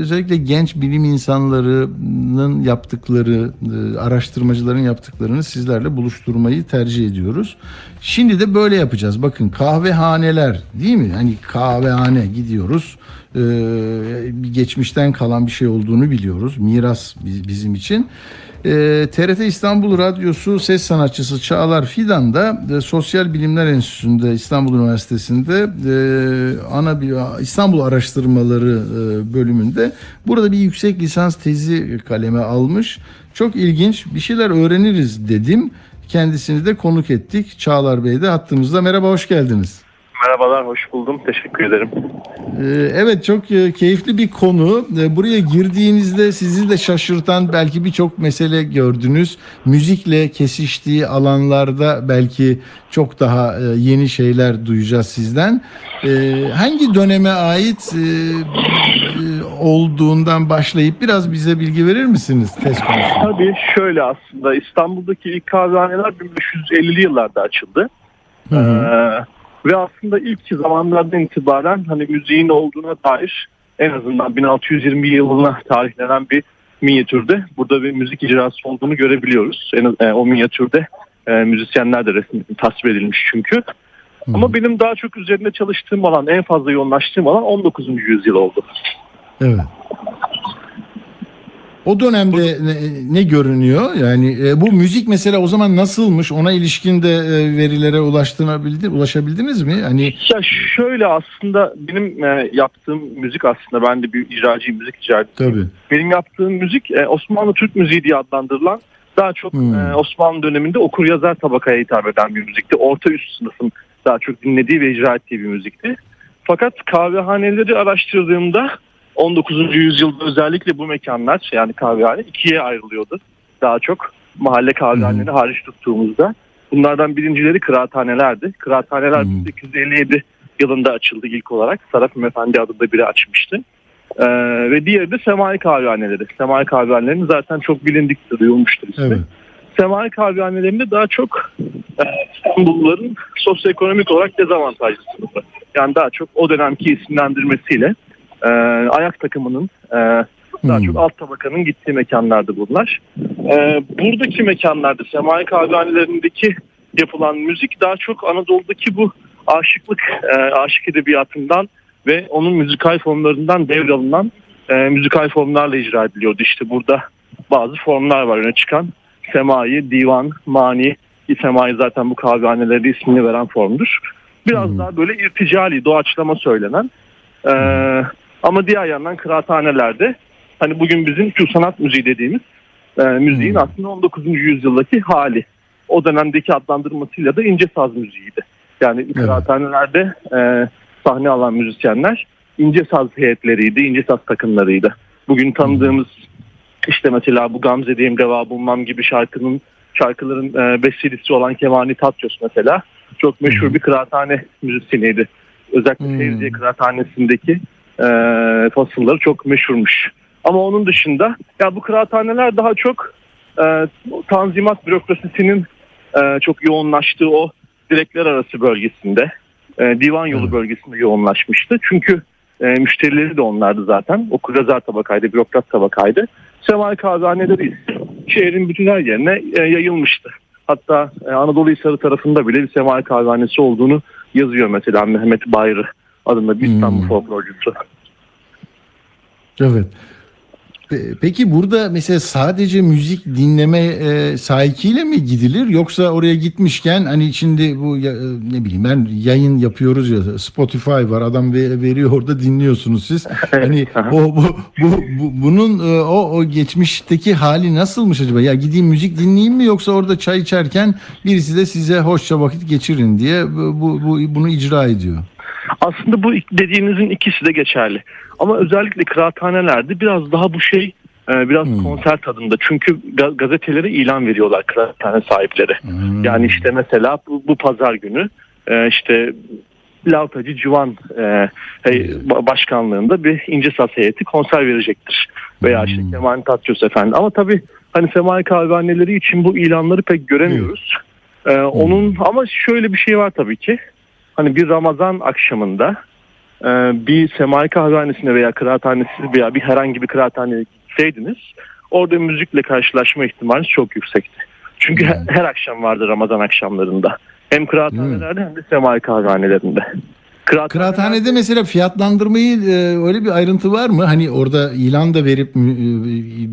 özellikle genç bilim insanlarının yaptıkları, e, araştırmacıların yaptıklarını sizlerle buluşturmayı tercih ediyoruz. Şimdi de böyle yapacağız. Bakın kahvehaneler değil mi? Hani kahvehane gidiyoruz. E, geçmişten kalan bir şey olduğunu biliyoruz. Miras bizim için. E, TRT İstanbul Radyosu ses sanatçısı Çağlar Fidan da e, Sosyal Bilimler Enstitüsü'nde İstanbul Üniversitesi'nde e, ana bir İstanbul Araştırmaları e, bölümünde burada bir yüksek lisans tezi kaleme almış. Çok ilginç bir şeyler öğreniriz dedim. Kendisini de konuk ettik. Çağlar Bey de hattımızda. Merhaba, hoş geldiniz. Merhabalar, hoş buldum. Teşekkür ederim. Ee, Evet çok e, keyifli bir konu. E, Buraya girdiğinizde sizi de şaşırtan belki birçok mesele gördünüz. Müzikle kesiştiği alanlarda belki çok daha e, yeni şeyler duyacağız sizden. E, Hangi döneme ait e, olduğundan başlayıp biraz bize bilgi verir misiniz test konusunda? Tabii şöyle aslında İstanbul'daki ilk kahvehaneler 1550'li yıllarda açıldı. Ee, ve aslında ilk zamanlardan itibaren hani müziğin olduğuna dair en azından 1620 yılına tarihlenen bir minyatürde burada bir müzik icrası olduğunu görebiliyoruz. En, e, o minyatürde e, müzisyenler de resim tasvir edilmiş çünkü. Ama benim daha çok üzerinde çalıştığım alan, en fazla yoğunlaştığım alan 19. yüzyıl oldu. Evet. O dönemde ne, ne görünüyor? Yani e, bu müzik mesela o zaman nasılmış? Ona ilişkin de e, verilere ulaştırabildi, ulaşabildiniz mi? Hani Ya şöyle aslında benim e, yaptığım müzik aslında ben de bir icracıyım, müzik icracısıyım. tabii. Benim yaptığım müzik e, Osmanlı Türk müziği diye adlandırılan daha çok Hmm. e, Osmanlı döneminde okur yazar tabakaya hitap eden bir müzikti. Orta üst sınıfın daha çok dinlediği ve icra ettiği bir müzikti. Fakat kahvehaneleri araştırdığımda 19. yüzyılda özellikle bu mekanlar yani kahvehane ikiye ayrılıyordu. Daha çok mahalle kahvehaneleri hariç tuttuğumuzda. Bunlardan birincileri kıraathanelerdi. Kıraathaneler Hmm. 1857 yılında açıldı ilk olarak. Sarafim Efendi adında biri açmıştı. Ee, ve diğeri de semai kahvehaneleri. Semai kahvehanelerinin zaten çok bilindiktir, duyulmuştur ismi. Evet. Semai kahvehanelerinde daha çok e, İstanbulluların sosyoekonomik olarak dezavantajlı sınıfı. Yani daha çok o dönemki isimlendirmesiyle e, ayak takımının e, daha Hmm. çok alt tabakanın gittiği mekanlardı bunlar. E, buradaki mekanlarda semai kahvehanelerindeki yapılan müzik daha çok Anadolu'daki bu aşıklık, e, aşık edebiyatından ve onun müzikal formlarından devralınan e, müzikal formlarla icra ediliyordu. İşte burada bazı formlar var öne çıkan. Semai, divan, mani. Semai zaten bu kahvehanelerde ismini veren formdur. Biraz daha böyle irticali, doğaçlama söylenen. e, ama diğer yandan kıraathanelerde hani bugün bizim Türk sanat müziği dediğimiz e, müziğin Hmm. aslında 19. yüzyıldaki hali. O dönemdeki adlandırmasıyla da ince saz müziğiydi. Yani kıraathanelerde e, sahne alan müzisyenler ince saz heyetleriydi, ince saz takımlarıydı. Bugün tanıdığımız işte mesela bu Gamze diyeyim Deva Bulmam gibi şarkının şarkıların e, bestecisi olan Kemani Tatyos mesela çok meşhur bir kıraathane müzisyeniydi. Özellikle Hmm. Fevziye Kıraathanesi'ndeki e, fasılları çok meşhurmuş. Ama onun dışında ya bu kıraathaneler daha çok e, tanzimat bürokrasisinin e, çok yoğunlaştığı o direkler arası bölgesinde e, divan yolu bölgesinde yoğunlaşmıştı. Çünkü e, müşterileri de onlardı zaten. O yazar tabakaydı, bürokrat tabakaydı. Semai kahvehaneleri ise şehrin bütün her yerine e, yayılmıştı. Hatta e, Anadolu Hisarı tarafında bile bir semai kahvehanesi olduğunu yazıyor mesela Mehmet Bayrı adında bir İstanbul Hmm. folklorcusu. Evet. Pe- Peki burada mesela sadece müzik dinleme e, sahikiyle mi gidilir yoksa oraya gitmişken hani şimdi bu ya- e, ne bileyim ben yayın yapıyoruz ya Spotify var adam ve- veriyor orada dinliyorsunuz siz. Hani o bu, bu, bu- bunun e, o o geçmişteki hali nasılmış acaba? Ya gideyim müzik dinleyeyim mi yoksa orada çay içerken birisi de size hoşça vakit geçirin diye bu, bu- bunu icra ediyor. Aslında bu dediğinizin ikisi de geçerli. Ama özellikle kıraathanelerde biraz daha bu şey e, biraz konser tadında. Çünkü ga- gazetelere ilan veriyorlar kıraathane sahipleri. Yani işte mesela bu, bu pazar günü e, işte Lavtacı Civan e, hey- ba- başkanlığında bir İnce Saz heyeti konser verecektir. Veya işte Kemal Tatços Efendi. Ama tabii hani Semai kahvehaneleri için bu ilanları pek göremiyoruz. E, onun ama şöyle bir şey var tabii ki. Hani bir Ramazan akşamında e, bir Semai kahvehanesine veya kıraathanesi veya bir herhangi bir kıraathaneye gitseydiniz orada müzikle karşılaşma ihtimaliniz çok yüksekti. Çünkü her, her akşam vardı Ramazan akşamlarında. Hem kıraathanelerde hem de semai kahvehanelerinde. Kıraathaneler- Kıraathanede mesela fiyatlandırmayı e, öyle bir ayrıntı var mı? Hani orada ilan da verip e,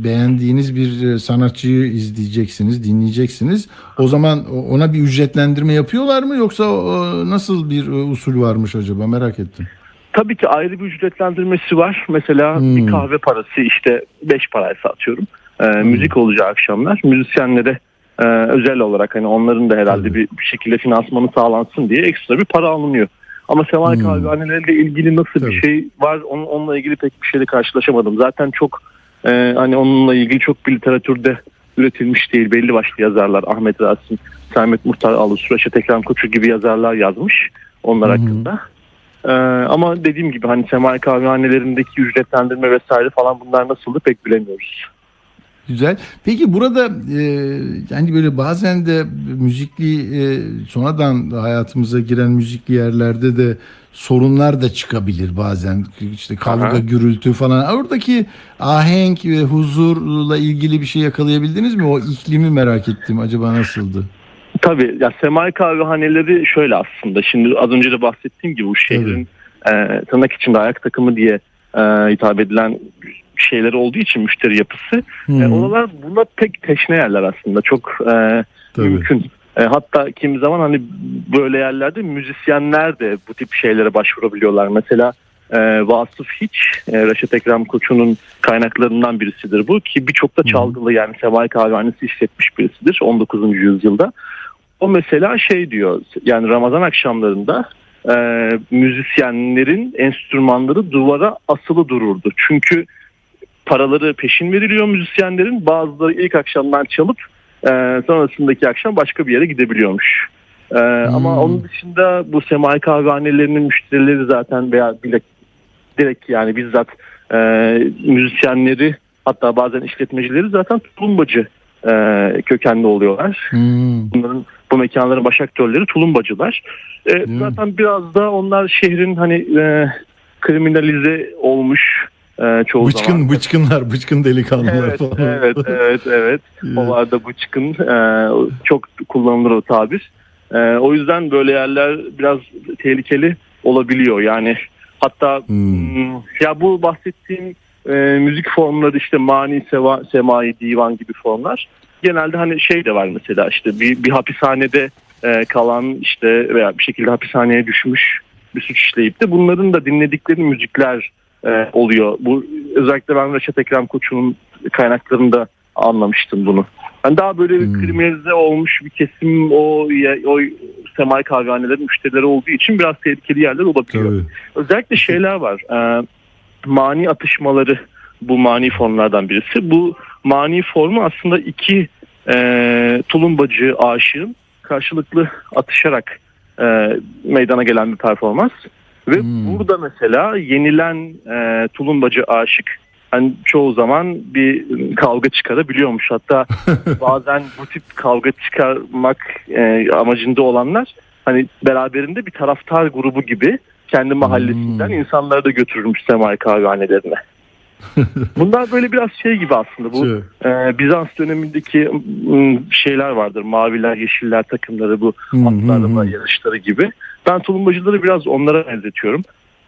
beğendiğiniz bir e, sanatçıyı izleyeceksiniz, dinleyeceksiniz. O zaman ona bir ücretlendirme yapıyorlar mı yoksa o, nasıl bir e, usul varmış acaba merak ettim. Tabii ki ayrı bir ücretlendirmesi var. Mesela Hmm. bir kahve parası işte 5 paraysa atıyorum. Ee, Müzik olacağı akşamlar. Müzisyenlere e, özel olarak hani onların da herhalde bir, bir şekilde finansmanı sağlansın diye ekstra bir para alınıyor. Ama semai Hmm. kahvehaneleriyle ilgili nasıl Tabii. bir şey var onun, onunla ilgili pek bir şeyle karşılaşamadım. Zaten çok e, hani onunla ilgili çok bir literatürde üretilmiş değil. Belli başlı yazarlar Ahmet Rasim, Sermet Muhtar Alus, Reşat Ekrem Koçu gibi yazarlar yazmış onlar hakkında. Ee, ama dediğim gibi hani semai kahvehanelerindeki ücretlendirme vesaire falan bunlar nasıldı pek bilemiyoruz. Güzel. Peki burada e, yani böyle bazen de müzikli e, sonradan hayatımıza giren müzikli yerlerde de sorunlar da çıkabilir bazen. İşte kavga, Aha. gürültü falan. Oradaki ahenk ve huzurla ilgili bir şey yakalayabildiniz mi? O iklimi merak ettim. Acaba nasıldı? Tabii ya semai kahvehaneleri şöyle aslında şimdi az önce de bahsettiğim gibi bu şehrin e, tırnak içinde ayak takımı diye e, hitap edilen şeyleri olduğu için müşteri yapısı. Hı E, oralar buna pek teşne yerler aslında çok e, Tabii. mümkün. E, hatta kimi zaman hani böyle yerlerde müzisyenler de bu tip şeylere başvurabiliyorlar. Mesela e, Vasıf Hiç, e, Reşat Ekrem Koçu'nun kaynaklarından birisidir bu ki birçok da çalgılı yani Seval Kahvehanesi işletmiş birisidir 19. yüzyılda. O mesela şey diyor yani Ramazan akşamlarında e, müzisyenlerin enstrümanları duvara asılı dururdu. Çünkü paraları peşin veriliyor müzisyenlerin bazıları ilk akşamdan çalıp e, sonrasındaki akşam başka bir yere gidebiliyormuş. E, Ama onun dışında bu semai kahvehanelerinin müşterileri zaten veya bile direkt yani bizzat e, müzisyenleri hatta bazen işletmecileri zaten tulumbacı e, kökenli oluyorlar. Hmm. Bunların bu mekanların baş aktörleri tulumbacılar. E, zaten biraz da onlar şehrin hani e, kriminalize olmuş e, çoğu Bıçkın, zaman. bıçkınlar, bıçkın delikanlılar Evet, falan. evet, evet, evet. [laughs] Olarda bıçkın e, çok kullanılır o tabir. E, o yüzden böyle yerler biraz tehlikeli olabiliyor. Yani hatta hmm, ya bu bahsettiğim e, müzik formları işte mani, seva, semai, divan gibi formlar. Genelde hani şey de var mesela işte bir, bir hapishanede e, kalan işte veya bir şekilde hapishaneye düşmüş bir suç işleyip de bunların da dinledikleri müzikler e, oluyor. Bu özellikle ben Reşat Ekrem Koçu'nun kaynaklarında anlamıştım bunu. Yani daha böyle bir kriminalize olmuş bir kesim o o semai kahvehanelerin müşterileri olduğu için biraz tehlikeli yerler olabiliyor. Tabii. Özellikle şeyler var. E, mani atışmaları bu mani formlardan birisi. Bu mani formu aslında iki e, tulumbacı aşığın karşılıklı atışarak e, meydana gelen bir performans. Ve burada mesela yenilen e, tulumbacı aşık hani çoğu zaman bir kavga çıkarabiliyormuş. Hatta [laughs] bazen bu tip kavga çıkarmak e, amacında olanlar hani beraberinde bir taraftar grubu gibi kendi mahallesinden insanları da götürürmüş semai kahvehanelerine. [laughs] Bunlar böyle biraz şey gibi aslında bu e, Bizans dönemindeki şeyler vardır. Maviler, yeşiller takımları bu atlarla yarışları gibi. Ben tulumbacıları biraz onlara benzetiyorum.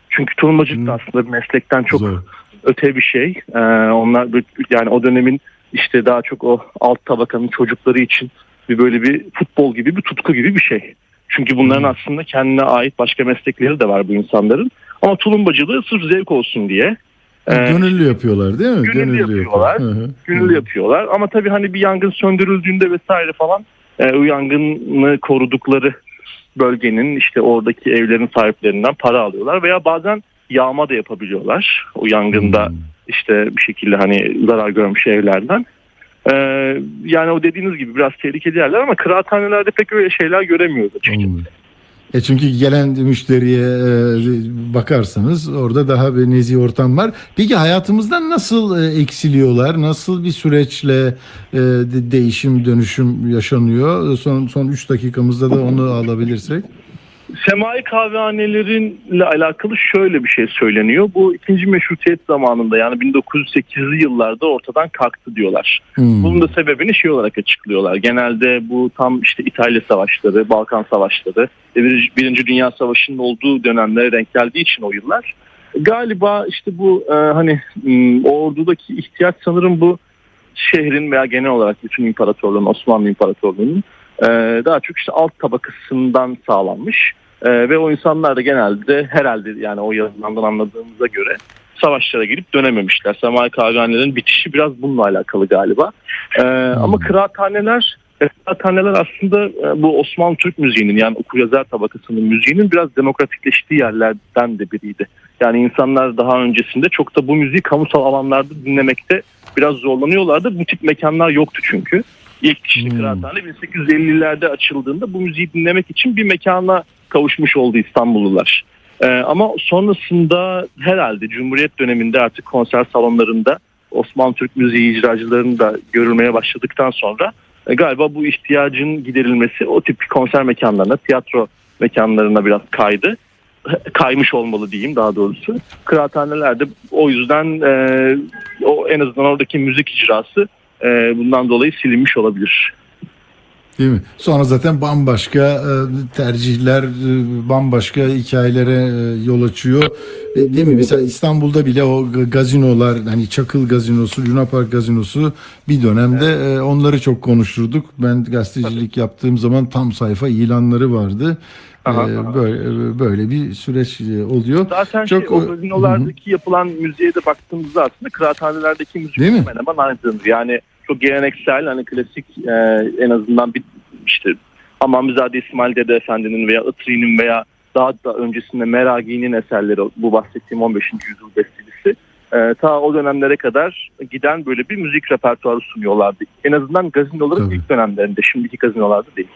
Çünkü tulumbacılık da aslında bir meslekten çok Zor. öte bir şey. Ee, onlar yani o dönemin işte daha çok o alt tabakanın çocukları için bir böyle bir futbol gibi bir tutku gibi bir şey. Çünkü bunların aslında kendine ait başka meslekleri de var bu insanların. Ama tulumbacılığı sırf zevk olsun diye. e, Gönüllü yapıyorlar değil mi? Gönüllü yapıyorlar. yapıyor. Hı hı. gönüllü yapıyorlar. Ama tabii hani bir yangın söndürüldüğünde vesaire falan e, o yangını korudukları bölgenin işte oradaki evlerin sahiplerinden para alıyorlar veya bazen yağma da yapabiliyorlar. O yangında Hmm. işte bir şekilde hani zarar görmüş evlerden. E, yani o dediğiniz gibi biraz tehlikeli yerler ama kıraathanelerde pek öyle şeyler göremiyoruz açıkçası. Anladım. E çünkü gelen müşteriye e, bakarsanız orada daha bir nezih ortam var. Peki hayatımızdan nasıl e, eksiliyorlar? Nasıl bir süreçle e, de- değişim dönüşüm yaşanıyor? Son son 3 dakikamızda da onu alabilirsek. Semai kahvehanelerinle alakalı şöyle bir şey söyleniyor. Bu ikinci meşrutiyet zamanında yani 1908'li yıllarda ortadan kalktı diyorlar. Hmm. Bunun da sebebini şey olarak açıklıyorlar. Genelde bu tam işte İtalya savaşları, Balkan savaşları, Birinci Dünya Savaşı'nın olduğu dönemlere denk geldiği için o yıllar. Galiba işte bu e, hani m, o ordudaki ihtiyaç sanırım bu şehrin veya genel olarak bütün imparatorluğun, Osmanlı İmparatorluğu'nun e, daha çok işte alt tabakasından sağlanmış. E, ve o insanlar da genelde herhalde yani o yazılandan anladığımıza göre savaşlara girip dönememişler. Semai kahvehanelerin bitişi biraz bununla alakalı galiba. E, Ama kıraathaneler Kıraathaneler aslında e, bu Osmanlı Türk müziğinin yani okuryazar tabakasının müziğinin biraz demokratikleştiği yerlerden de biriydi. Yani insanlar daha öncesinde çok da bu müziği kamusal alanlarda dinlemekte biraz zorlanıyorlardı. Bu tip mekanlar yoktu çünkü. İlk işte Hmm. kıraathane 1850'lerde açıldığında bu müziği dinlemek için bir mekana kavuşmuş oldu İstanbullular. Ee, ama sonrasında herhalde Cumhuriyet döneminde artık konser salonlarında Osmanlı Türk müziği icracılarının da görülmeye başladıktan sonra e, galiba bu ihtiyacın giderilmesi o tip konser mekanlarına, tiyatro mekanlarına biraz kaydı. [laughs] Kaymış olmalı diyeyim daha doğrusu. Kıraathanelerde o yüzden e, o en azından oradaki müzik icrası e, bundan dolayı silinmiş olabilir. Değil mi? Sonra zaten bambaşka e, tercihler, e, bambaşka hikayelere e, yol açıyor. Değil mi? Mesela İstanbul'da bile o gazinolar, hani Çakıl Gazinosu, Luna Park Gazinosu bir dönemde onları çok konuşturduk. Ben gazetecilik yaptığım zaman tam sayfa ilanları vardı. Aha, aha. Böyle böyle bir süreç e, oluyor. Zaten Çok, şey, o gazinolardaki yapılan müziğe de baktığımızda aslında kıraathanelerdeki müzik Değil hemen hemen aynıdır. Yani çok geleneksel hani klasik e, en azından bir işte Hamamizade İsmail Dede Efendi'nin veya Itri'nin veya daha da öncesinde Meragi'nin eserleri bu bahsettiğim 15. yüzyıl bestelisi e, ta o dönemlere kadar giden böyle bir müzik repertuarı sunuyorlardı. En azından gazinoların Tabii. ilk dönemlerinde şimdiki gazinolarda değil.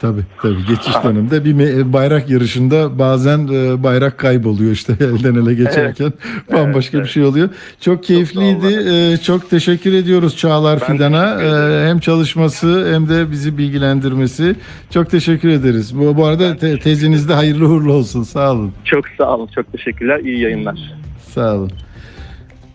Tabii tabii geçiş döneminde bir bayrak yarışında bazen e, bayrak kayboluyor işte [laughs] elden ele geçerken [laughs] bambaşka bir şey oluyor. Çok keyifliydi. E, Çok teşekkür ediyoruz Çağlar Ben Fidan'a. E, Hem çalışması hem de bizi bilgilendirmesi. Çok teşekkür ederiz. Bu, bu arada te- tezinizde hayırlı uğurlu olsun. Sağ olun. Çok sağ olun, çok teşekkürler. İyi yayınlar. Sağ olun.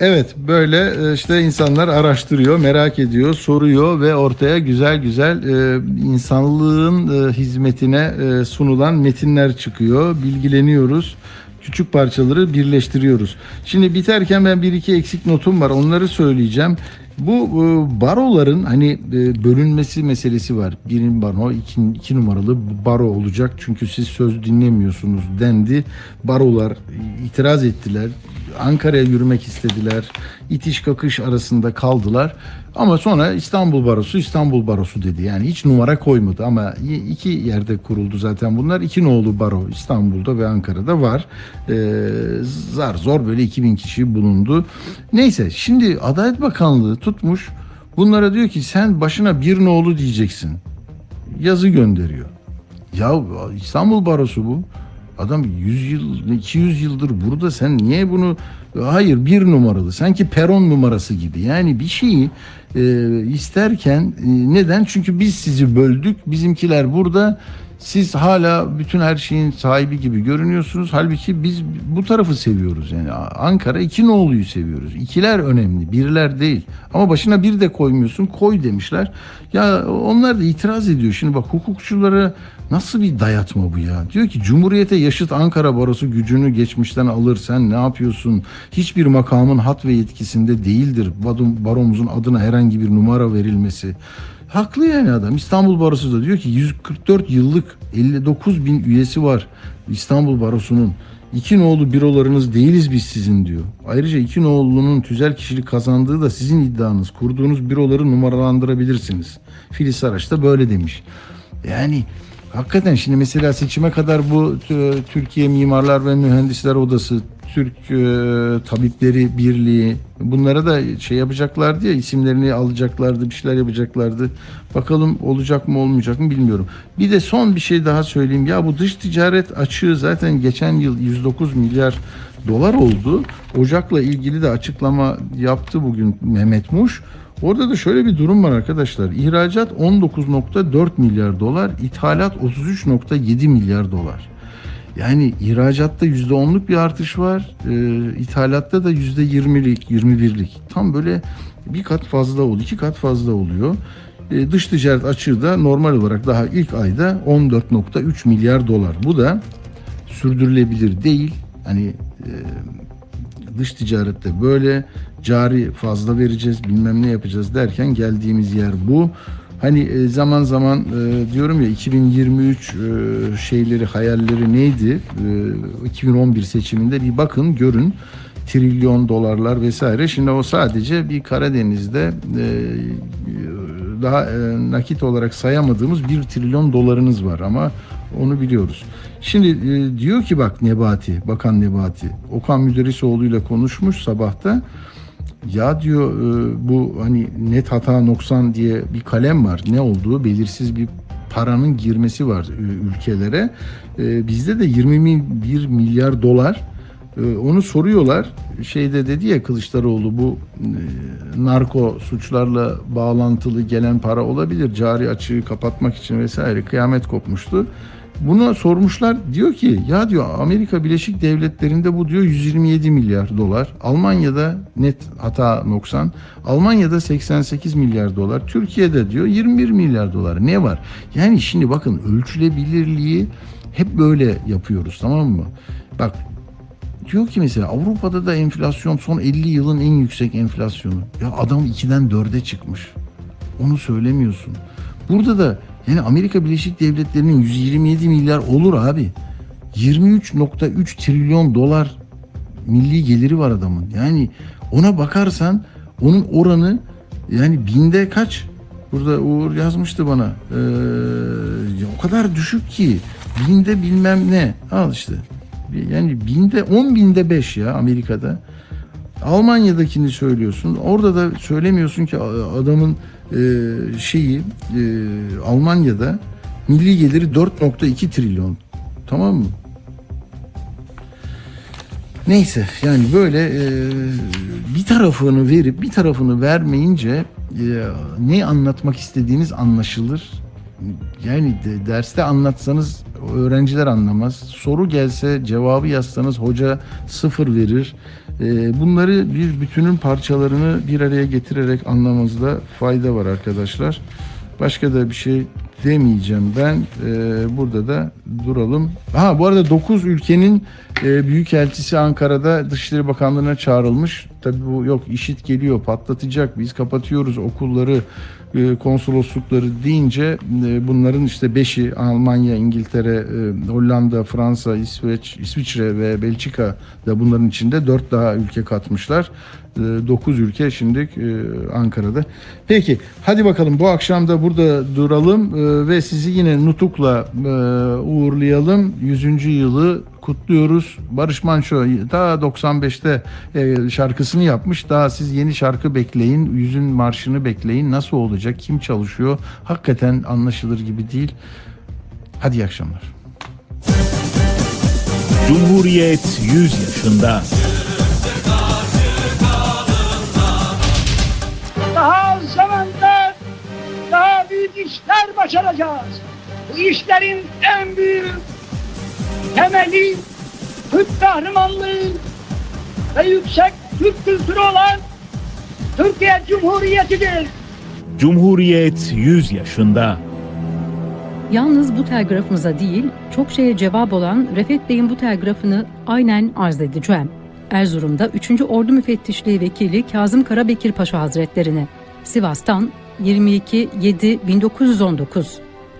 Evet böyle e, işte insanlar araştırıyor, merak ediyor, soruyor ve ortaya güzel güzel e, insanlığın e, hizmetine sunulan metinler çıkıyor. Bilgileniyoruz. Küçük parçaları birleştiriyoruz. Şimdi biterken ben bir iki eksik notum var. Onları söyleyeceğim. Bu baroların hani bölünmesi meselesi var. Birin baro, iki, iki numaralı baro olacak. Çünkü siz söz dinlemiyorsunuz dendi. Barolar itiraz ettiler. Ankara'ya yürümek istediler. İtiş kakış arasında kaldılar. Ama sonra İstanbul Barosu İstanbul Barosu dedi. Yani hiç numara koymadı ama iki yerde kuruldu zaten bunlar. İki nolu baro İstanbul'da ve Ankara'da var. Ee, zar zor böyle 2000 kişi bulundu. Neyse şimdi Adalet Bakanlığı tutmuş. Bunlara diyor ki sen başına bir nolu diyeceksin. Yazı gönderiyor. Ya İstanbul Barosu bu. Adam 100 yıl, 200 yıldır burada sen niye bunu hayır bir numaralı sanki peron numarası gibi yani bir şeyi e, isterken e, neden çünkü biz sizi böldük bizimkiler burada Siz hala bütün her şeyin sahibi gibi görünüyorsunuz. Halbuki biz bu tarafı seviyoruz. Yani Ankara iki noluyu seviyoruz. İkiler önemli, birler değil. Ama başına bir de koymuyorsun, koy demişler. Ya onlar da itiraz ediyor. Şimdi bak hukukçulara nasıl bir dayatma bu ya? Diyor ki Cumhuriyete yaşıt Ankara Barosu gücünü geçmişten alır. Sen ne yapıyorsun? Hiçbir makamın hat ve yetkisinde değildir. Baromuzun adına herhangi bir numara verilmesi. Haklı yani adam. İstanbul Barosu da diyor ki 144 yıllık 59 bin üyesi var İstanbul Barosu'nun. İki nolu bürolarınız değiliz biz sizin diyor. Ayrıca iki nolu'nun tüzel kişilik kazandığı da sizin iddianız. Kurduğunuz büroları numaralandırabilirsiniz. Filiz Saraç da böyle demiş. Yani hakikaten şimdi mesela seçime kadar bu e, Türkiye Mimarlar ve Mühendisler Odası, Türk e, Tabipleri Birliği bunlara da şey yapacaklardı ya isimlerini alacaklardı bir şeyler yapacaklardı. Bakalım olacak mı olmayacak mı bilmiyorum. Bir de son bir şey daha söyleyeyim. Ya bu dış ticaret açığı zaten geçen yıl 109 milyar dolar oldu. Ocak'la ilgili de açıklama yaptı bugün Mehmet Muş. Orada da şöyle bir durum var arkadaşlar. İhracat 19.4 milyar dolar, ithalat 33.7 milyar dolar. Yani ihracatta %10'luk bir artış var. E, ithalatta da %20'lik, 21'lik. Tam böyle bir kat fazla oluyor, iki kat fazla oluyor. E, dış ticaret açığı da normal olarak daha ilk ayda 14.3 milyar dolar. Bu da sürdürülebilir değil. Hani e, dış ticarette böyle cari fazla vereceğiz bilmem ne yapacağız derken geldiğimiz yer bu. Hani e, zaman zaman e, diyorum ya 2023 e, şeyleri hayalleri neydi? E, 2011 seçiminde bir bakın görün trilyon dolarlar vesaire. Şimdi o sadece bir Karadeniz'de daha nakit olarak sayamadığımız bir trilyon dolarınız var ama onu biliyoruz. Şimdi diyor ki bak Nebati, Bakan Nebati, Okan Müderrisoğlu ile konuşmuş sabahta. Ya diyor e, bu hani net hata noksan diye bir kalem var. Ne olduğu belirsiz bir paranın girmesi var e, ülkelere. E, bizde de 21 milyar dolar onu soruyorlar. Şeyde dedi ya Kılıçdaroğlu bu narko suçlarla bağlantılı gelen para olabilir. Cari açığı kapatmak için vesaire kıyamet kopmuştu. Buna sormuşlar diyor ki ya diyor Amerika Birleşik Devletleri'nde bu diyor 127 milyar dolar. Almanya'da net hata noksan. Almanya'da 88 milyar dolar. Türkiye'de diyor 21 milyar dolar. Ne var? Yani şimdi bakın ölçülebilirliği hep böyle yapıyoruz tamam mı? Bak diyor ki mesela Avrupa'da da enflasyon son 50 yılın en yüksek enflasyonu. Ya adam 2'den 4'e çıkmış. Onu söylemiyorsun. Burada da yani Amerika Birleşik Devletleri'nin 127 milyar olur abi. 23.3 trilyon dolar milli geliri var adamın. Yani ona bakarsan onun oranı yani binde kaç? Burada Uğur yazmıştı bana. Ee, o kadar düşük ki binde bilmem ne. Al işte. Yani binde 10 binde 5 ya Amerika'da. Almanya'dakini söylüyorsun. Orada da söylemiyorsun ki adamın şeyi e, Almanya'da milli geliri 4.2 trilyon. Tamam mı? Neyse yani böyle e, bir tarafını verip bir tarafını vermeyince e, ne anlatmak istediğiniz anlaşılır. Yani de, derste anlatsanız öğrenciler anlamaz. Soru gelse cevabı yazsanız hoca sıfır verir. E, bunları bir bütünün parçalarını bir araya getirerek anlamanızda fayda var arkadaşlar. Başka da bir şey demeyeceğim ben. Ee, burada da duralım. Ha bu arada 9 ülkenin e, büyükelçisi Ankara'da Dışişleri Bakanlığı'na çağrılmış. Tabii bu yok işit geliyor patlatacak biz kapatıyoruz okulları e, konsoloslukları deyince e, bunların işte 5'i Almanya, İngiltere, e, Hollanda, Fransa, İsveç, İsviçre ve Belçika da bunların içinde 4 daha ülke katmışlar. 9 ülke şimdi Ankara'da. Peki hadi bakalım bu akşam da burada duralım ve sizi yine Nutuk'la uğurlayalım. 100. yılı kutluyoruz. Barış Manço daha 95'te şarkısını yapmış. Daha siz yeni şarkı bekleyin. Yüzün marşını bekleyin. Nasıl olacak? Kim çalışıyor? Hakikaten anlaşılır gibi değil. Hadi iyi akşamlar. Cumhuriyet 100 yaşında. Daha zamanda daha büyük işler başaracağız. Bu işlerin en büyük temeli Türk kahramanlığı ve yüksek Türk kültürü olan Türkiye Cumhuriyeti'dir. Cumhuriyet 100 yaşında. Yalnız bu telgrafımıza değil, çok şeye cevap olan Refet Bey'in bu telgrafını aynen arz edeceğim. Erzurum'da 3. Ordu Müfettişliği Vekili Kazım Karabekir Paşa Hazretlerine, Sivas'tan 22-7-1919,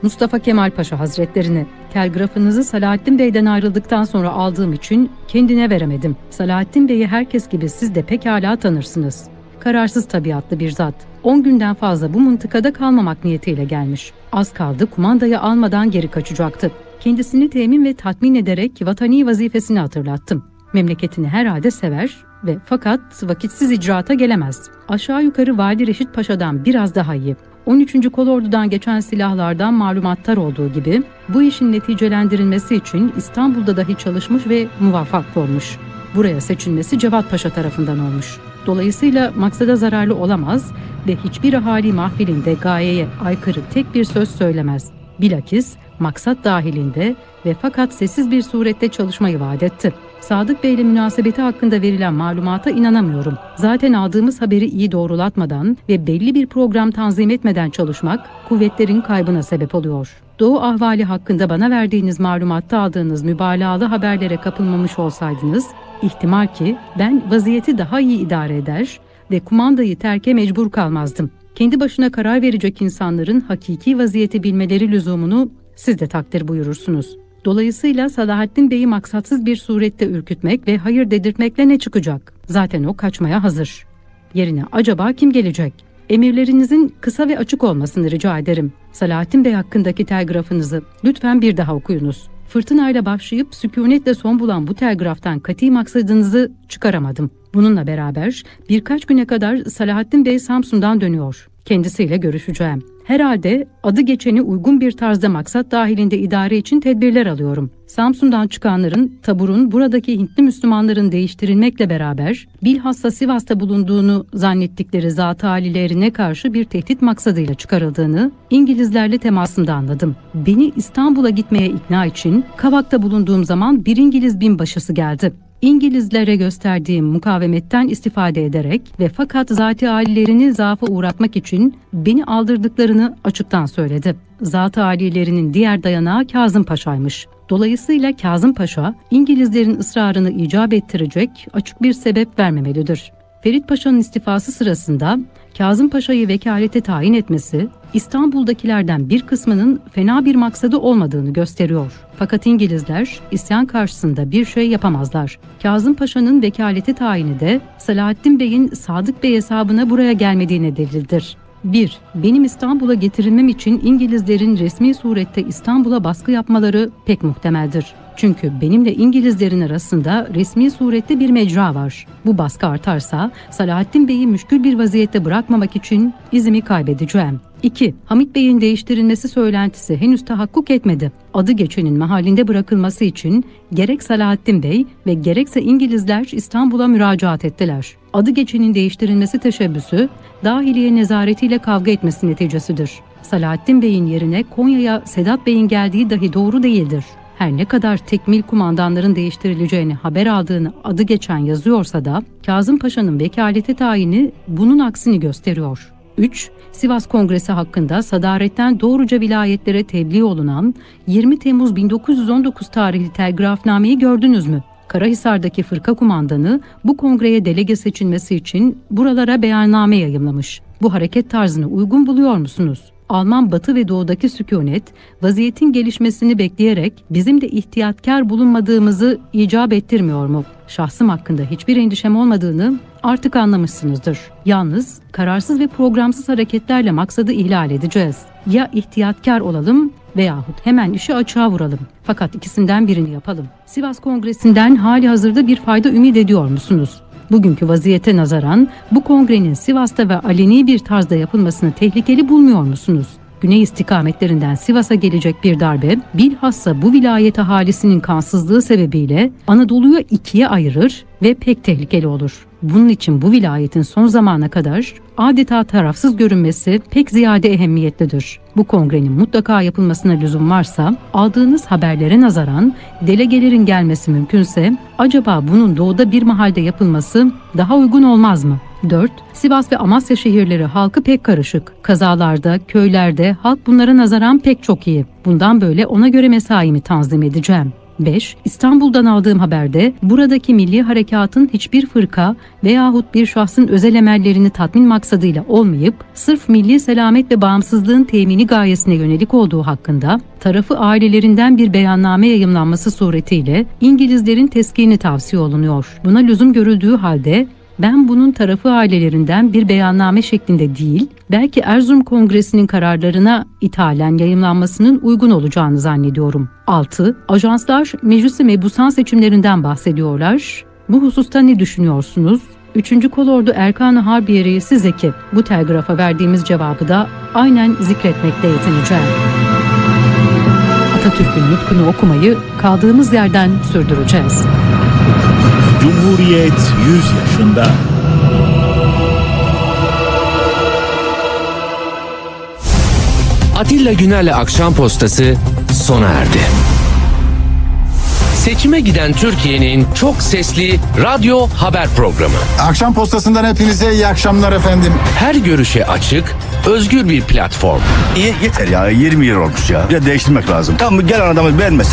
Mustafa Kemal Paşa Hazretlerine, telgrafınızı Salahattin Bey'den ayrıldıktan sonra aldığım için kendine veremedim. Salahattin Bey'i herkes gibi siz de pekala tanırsınız. Kararsız tabiatlı bir zat. 10 günden fazla bu mıntıkada kalmamak niyetiyle gelmiş. Az kaldı kumandayı almadan geri kaçacaktı. Kendisini temin ve tatmin ederek vatani vazifesini hatırlattım. Memleketini herhalde sever ve fakat vakitsiz icraata gelemez. Aşağı yukarı Vali Reşit Paşa'dan biraz daha iyi. 13. Kolordu'dan geçen silahlardan malumattar olduğu gibi bu işin neticelendirilmesi için İstanbul'da dahi çalışmış ve muvaffak olmuş. Buraya seçilmesi Cevat Paşa tarafından olmuş. Dolayısıyla maksada zararlı olamaz ve hiçbir ahali mahfilinde gayeye aykırı tek bir söz söylemez. Bilakis maksat dahilinde ve fakat sessiz bir surette çalışmayı vaat etti. Sadık Bey ile münasebeti hakkında verilen malumata inanamıyorum. Zaten aldığımız haberi iyi doğrulatmadan ve belli bir program tanzim etmeden çalışmak kuvvetlerin kaybına sebep oluyor. Doğu ahvali hakkında bana verdiğiniz malumatta aldığınız mübalağalı haberlere kapılmamış olsaydınız, ihtimal ki ben vaziyeti daha iyi idare eder ve kumandayı terke mecbur kalmazdım. Kendi başına karar verecek insanların hakiki vaziyeti bilmeleri lüzumunu siz de takdir buyurursunuz. Dolayısıyla Salahattin Bey'i maksatsız bir surette ürkütmek ve hayır dedirtmekle ne çıkacak? Zaten o kaçmaya hazır. Yerine acaba kim gelecek? Emirlerinizin kısa ve açık olmasını rica ederim. Salahattin Bey hakkındaki telgrafınızı lütfen bir daha okuyunuz. Fırtınayla başlayıp sükunetle son bulan bu telgraftan kati maksadınızı çıkaramadım. Bununla beraber birkaç güne kadar Salahattin Bey Samsun'dan dönüyor. Kendisiyle görüşeceğim. Herhalde adı geçeni uygun bir tarzda maksat dahilinde idare için tedbirler alıyorum. Samsun'dan çıkanların taburun buradaki Hintli Müslümanların değiştirilmekle beraber bilhassa Sivas'ta bulunduğunu zannettikleri zat halilerine karşı bir tehdit maksadıyla çıkarıldığını İngilizlerle temasımda anladım. Beni İstanbul'a gitmeye ikna için Kavak'ta bulunduğum zaman bir İngiliz binbaşısı geldi. İngilizlere gösterdiğim mukavemetten istifade ederek ve fakat zati alilerini zaafa uğratmak için beni aldırdıklarını açıktan söyledi. Zat-ı alilerinin diğer dayanağı Kazım Paşa'ymış. Dolayısıyla Kazım Paşa İngilizlerin ısrarını icap ettirecek açık bir sebep vermemelidir. Ferit Paşa'nın istifası sırasında Kazım Paşa'yı vekalete tayin etmesi İstanbul'dakilerden bir kısmının fena bir maksadı olmadığını gösteriyor. Fakat İngilizler isyan karşısında bir şey yapamazlar. Kazım Paşa'nın vekalete tayini de Selahattin Bey'in Sadık Bey hesabına buraya gelmediğine delildir. 1. Benim İstanbul'a getirilmem için İngilizlerin resmi surette İstanbul'a baskı yapmaları pek muhtemeldir. Çünkü benimle İngilizlerin arasında resmi surette bir mecra var. Bu baskı artarsa Salahattin Bey'i müşkül bir vaziyette bırakmamak için izimi kaybedeceğim. 2. Hamit Bey'in değiştirilmesi söylentisi henüz tahakkuk etmedi. Adı geçenin mahallinde bırakılması için gerek Salahattin Bey ve gerekse İngilizler İstanbul'a müracaat ettiler. Adı geçenin değiştirilmesi teşebbüsü dahiliye nezaretiyle kavga etmesi neticesidir. Salahattin Bey'in yerine Konya'ya Sedat Bey'in geldiği dahi doğru değildir. Her ne kadar tekmil kumandanların değiştirileceğini haber aldığını adı geçen yazıyorsa da Kazım Paşa'nın vekalete tayini bunun aksini gösteriyor. 3. Sivas Kongresi hakkında sadaretten doğruca vilayetlere tebliğ olunan 20 Temmuz 1919 tarihli telgrafnameyi gördünüz mü? Karahisar'daki fırka kumandanı bu kongreye delege seçilmesi için buralara beyanname yayımlamış. Bu hareket tarzını uygun buluyor musunuz? Alman batı ve doğudaki sükunet, vaziyetin gelişmesini bekleyerek bizim de ihtiyatkar bulunmadığımızı icap ettirmiyor mu? Şahsım hakkında hiçbir endişem olmadığını artık anlamışsınızdır. Yalnız kararsız ve programsız hareketlerle maksadı ihlal edeceğiz. Ya ihtiyatkar olalım veyahut hemen işi açığa vuralım. Fakat ikisinden birini yapalım. Sivas Kongresi'nden hali hazırda bir fayda ümit ediyor musunuz? Bugünkü vaziyete nazaran bu kongrenin Sivas'ta ve aleni bir tarzda yapılmasını tehlikeli bulmuyor musunuz? Güney istikametlerinden Sivas'a gelecek bir darbe bilhassa bu vilayet ahalisinin kansızlığı sebebiyle Anadolu'yu ikiye ayırır ve pek tehlikeli olur. Bunun için bu vilayetin son zamana kadar adeta tarafsız görünmesi pek ziyade ehemmiyetlidir. Bu kongrenin mutlaka yapılmasına lüzum varsa aldığınız haberlere nazaran delegelerin gelmesi mümkünse acaba bunun doğuda bir mahalde yapılması daha uygun olmaz mı? 4. Sivas ve Amasya şehirleri halkı pek karışık. Kazalarda, köylerde halk bunlara nazaran pek çok iyi. Bundan böyle ona göre mesaimi tanzim edeceğim. 5. İstanbul'dan aldığım haberde buradaki milli harekatın hiçbir fırka veyahut bir şahsın özel emellerini tatmin maksadıyla olmayıp sırf milli selamet ve bağımsızlığın temini gayesine yönelik olduğu hakkında tarafı ailelerinden bir beyanname yayımlanması suretiyle İngilizlerin teskini tavsiye olunuyor. Buna lüzum görüldüğü halde ben bunun tarafı ailelerinden bir beyanname şeklinde değil, belki Erzurum Kongresi'nin kararlarına ithalen yayımlanmasının uygun olacağını zannediyorum. 6. Ajanslar meclis-i mebusan seçimlerinden bahsediyorlar. Bu hususta ne düşünüyorsunuz? 3. Kolordu Erkan-ı Harbiye Reisi Zeki. Bu telgrafa verdiğimiz cevabı da aynen zikretmekte yetineceğim. Atatürk'ün nutkunu okumayı kaldığımız yerden sürdüreceğiz. Cumhuriyet 100 yaşında. Atilla Güner'le Akşam Postası sona erdi. Seçime giden Türkiye'nin çok sesli radyo haber programı. Akşam postasından hepinize iyi akşamlar efendim. Her görüşe açık, özgür bir platform. Ye- yeter ya 20 yıl olmuş ya. Bir de değiştirmek lazım. Tamam gelen adamı beğenmezsek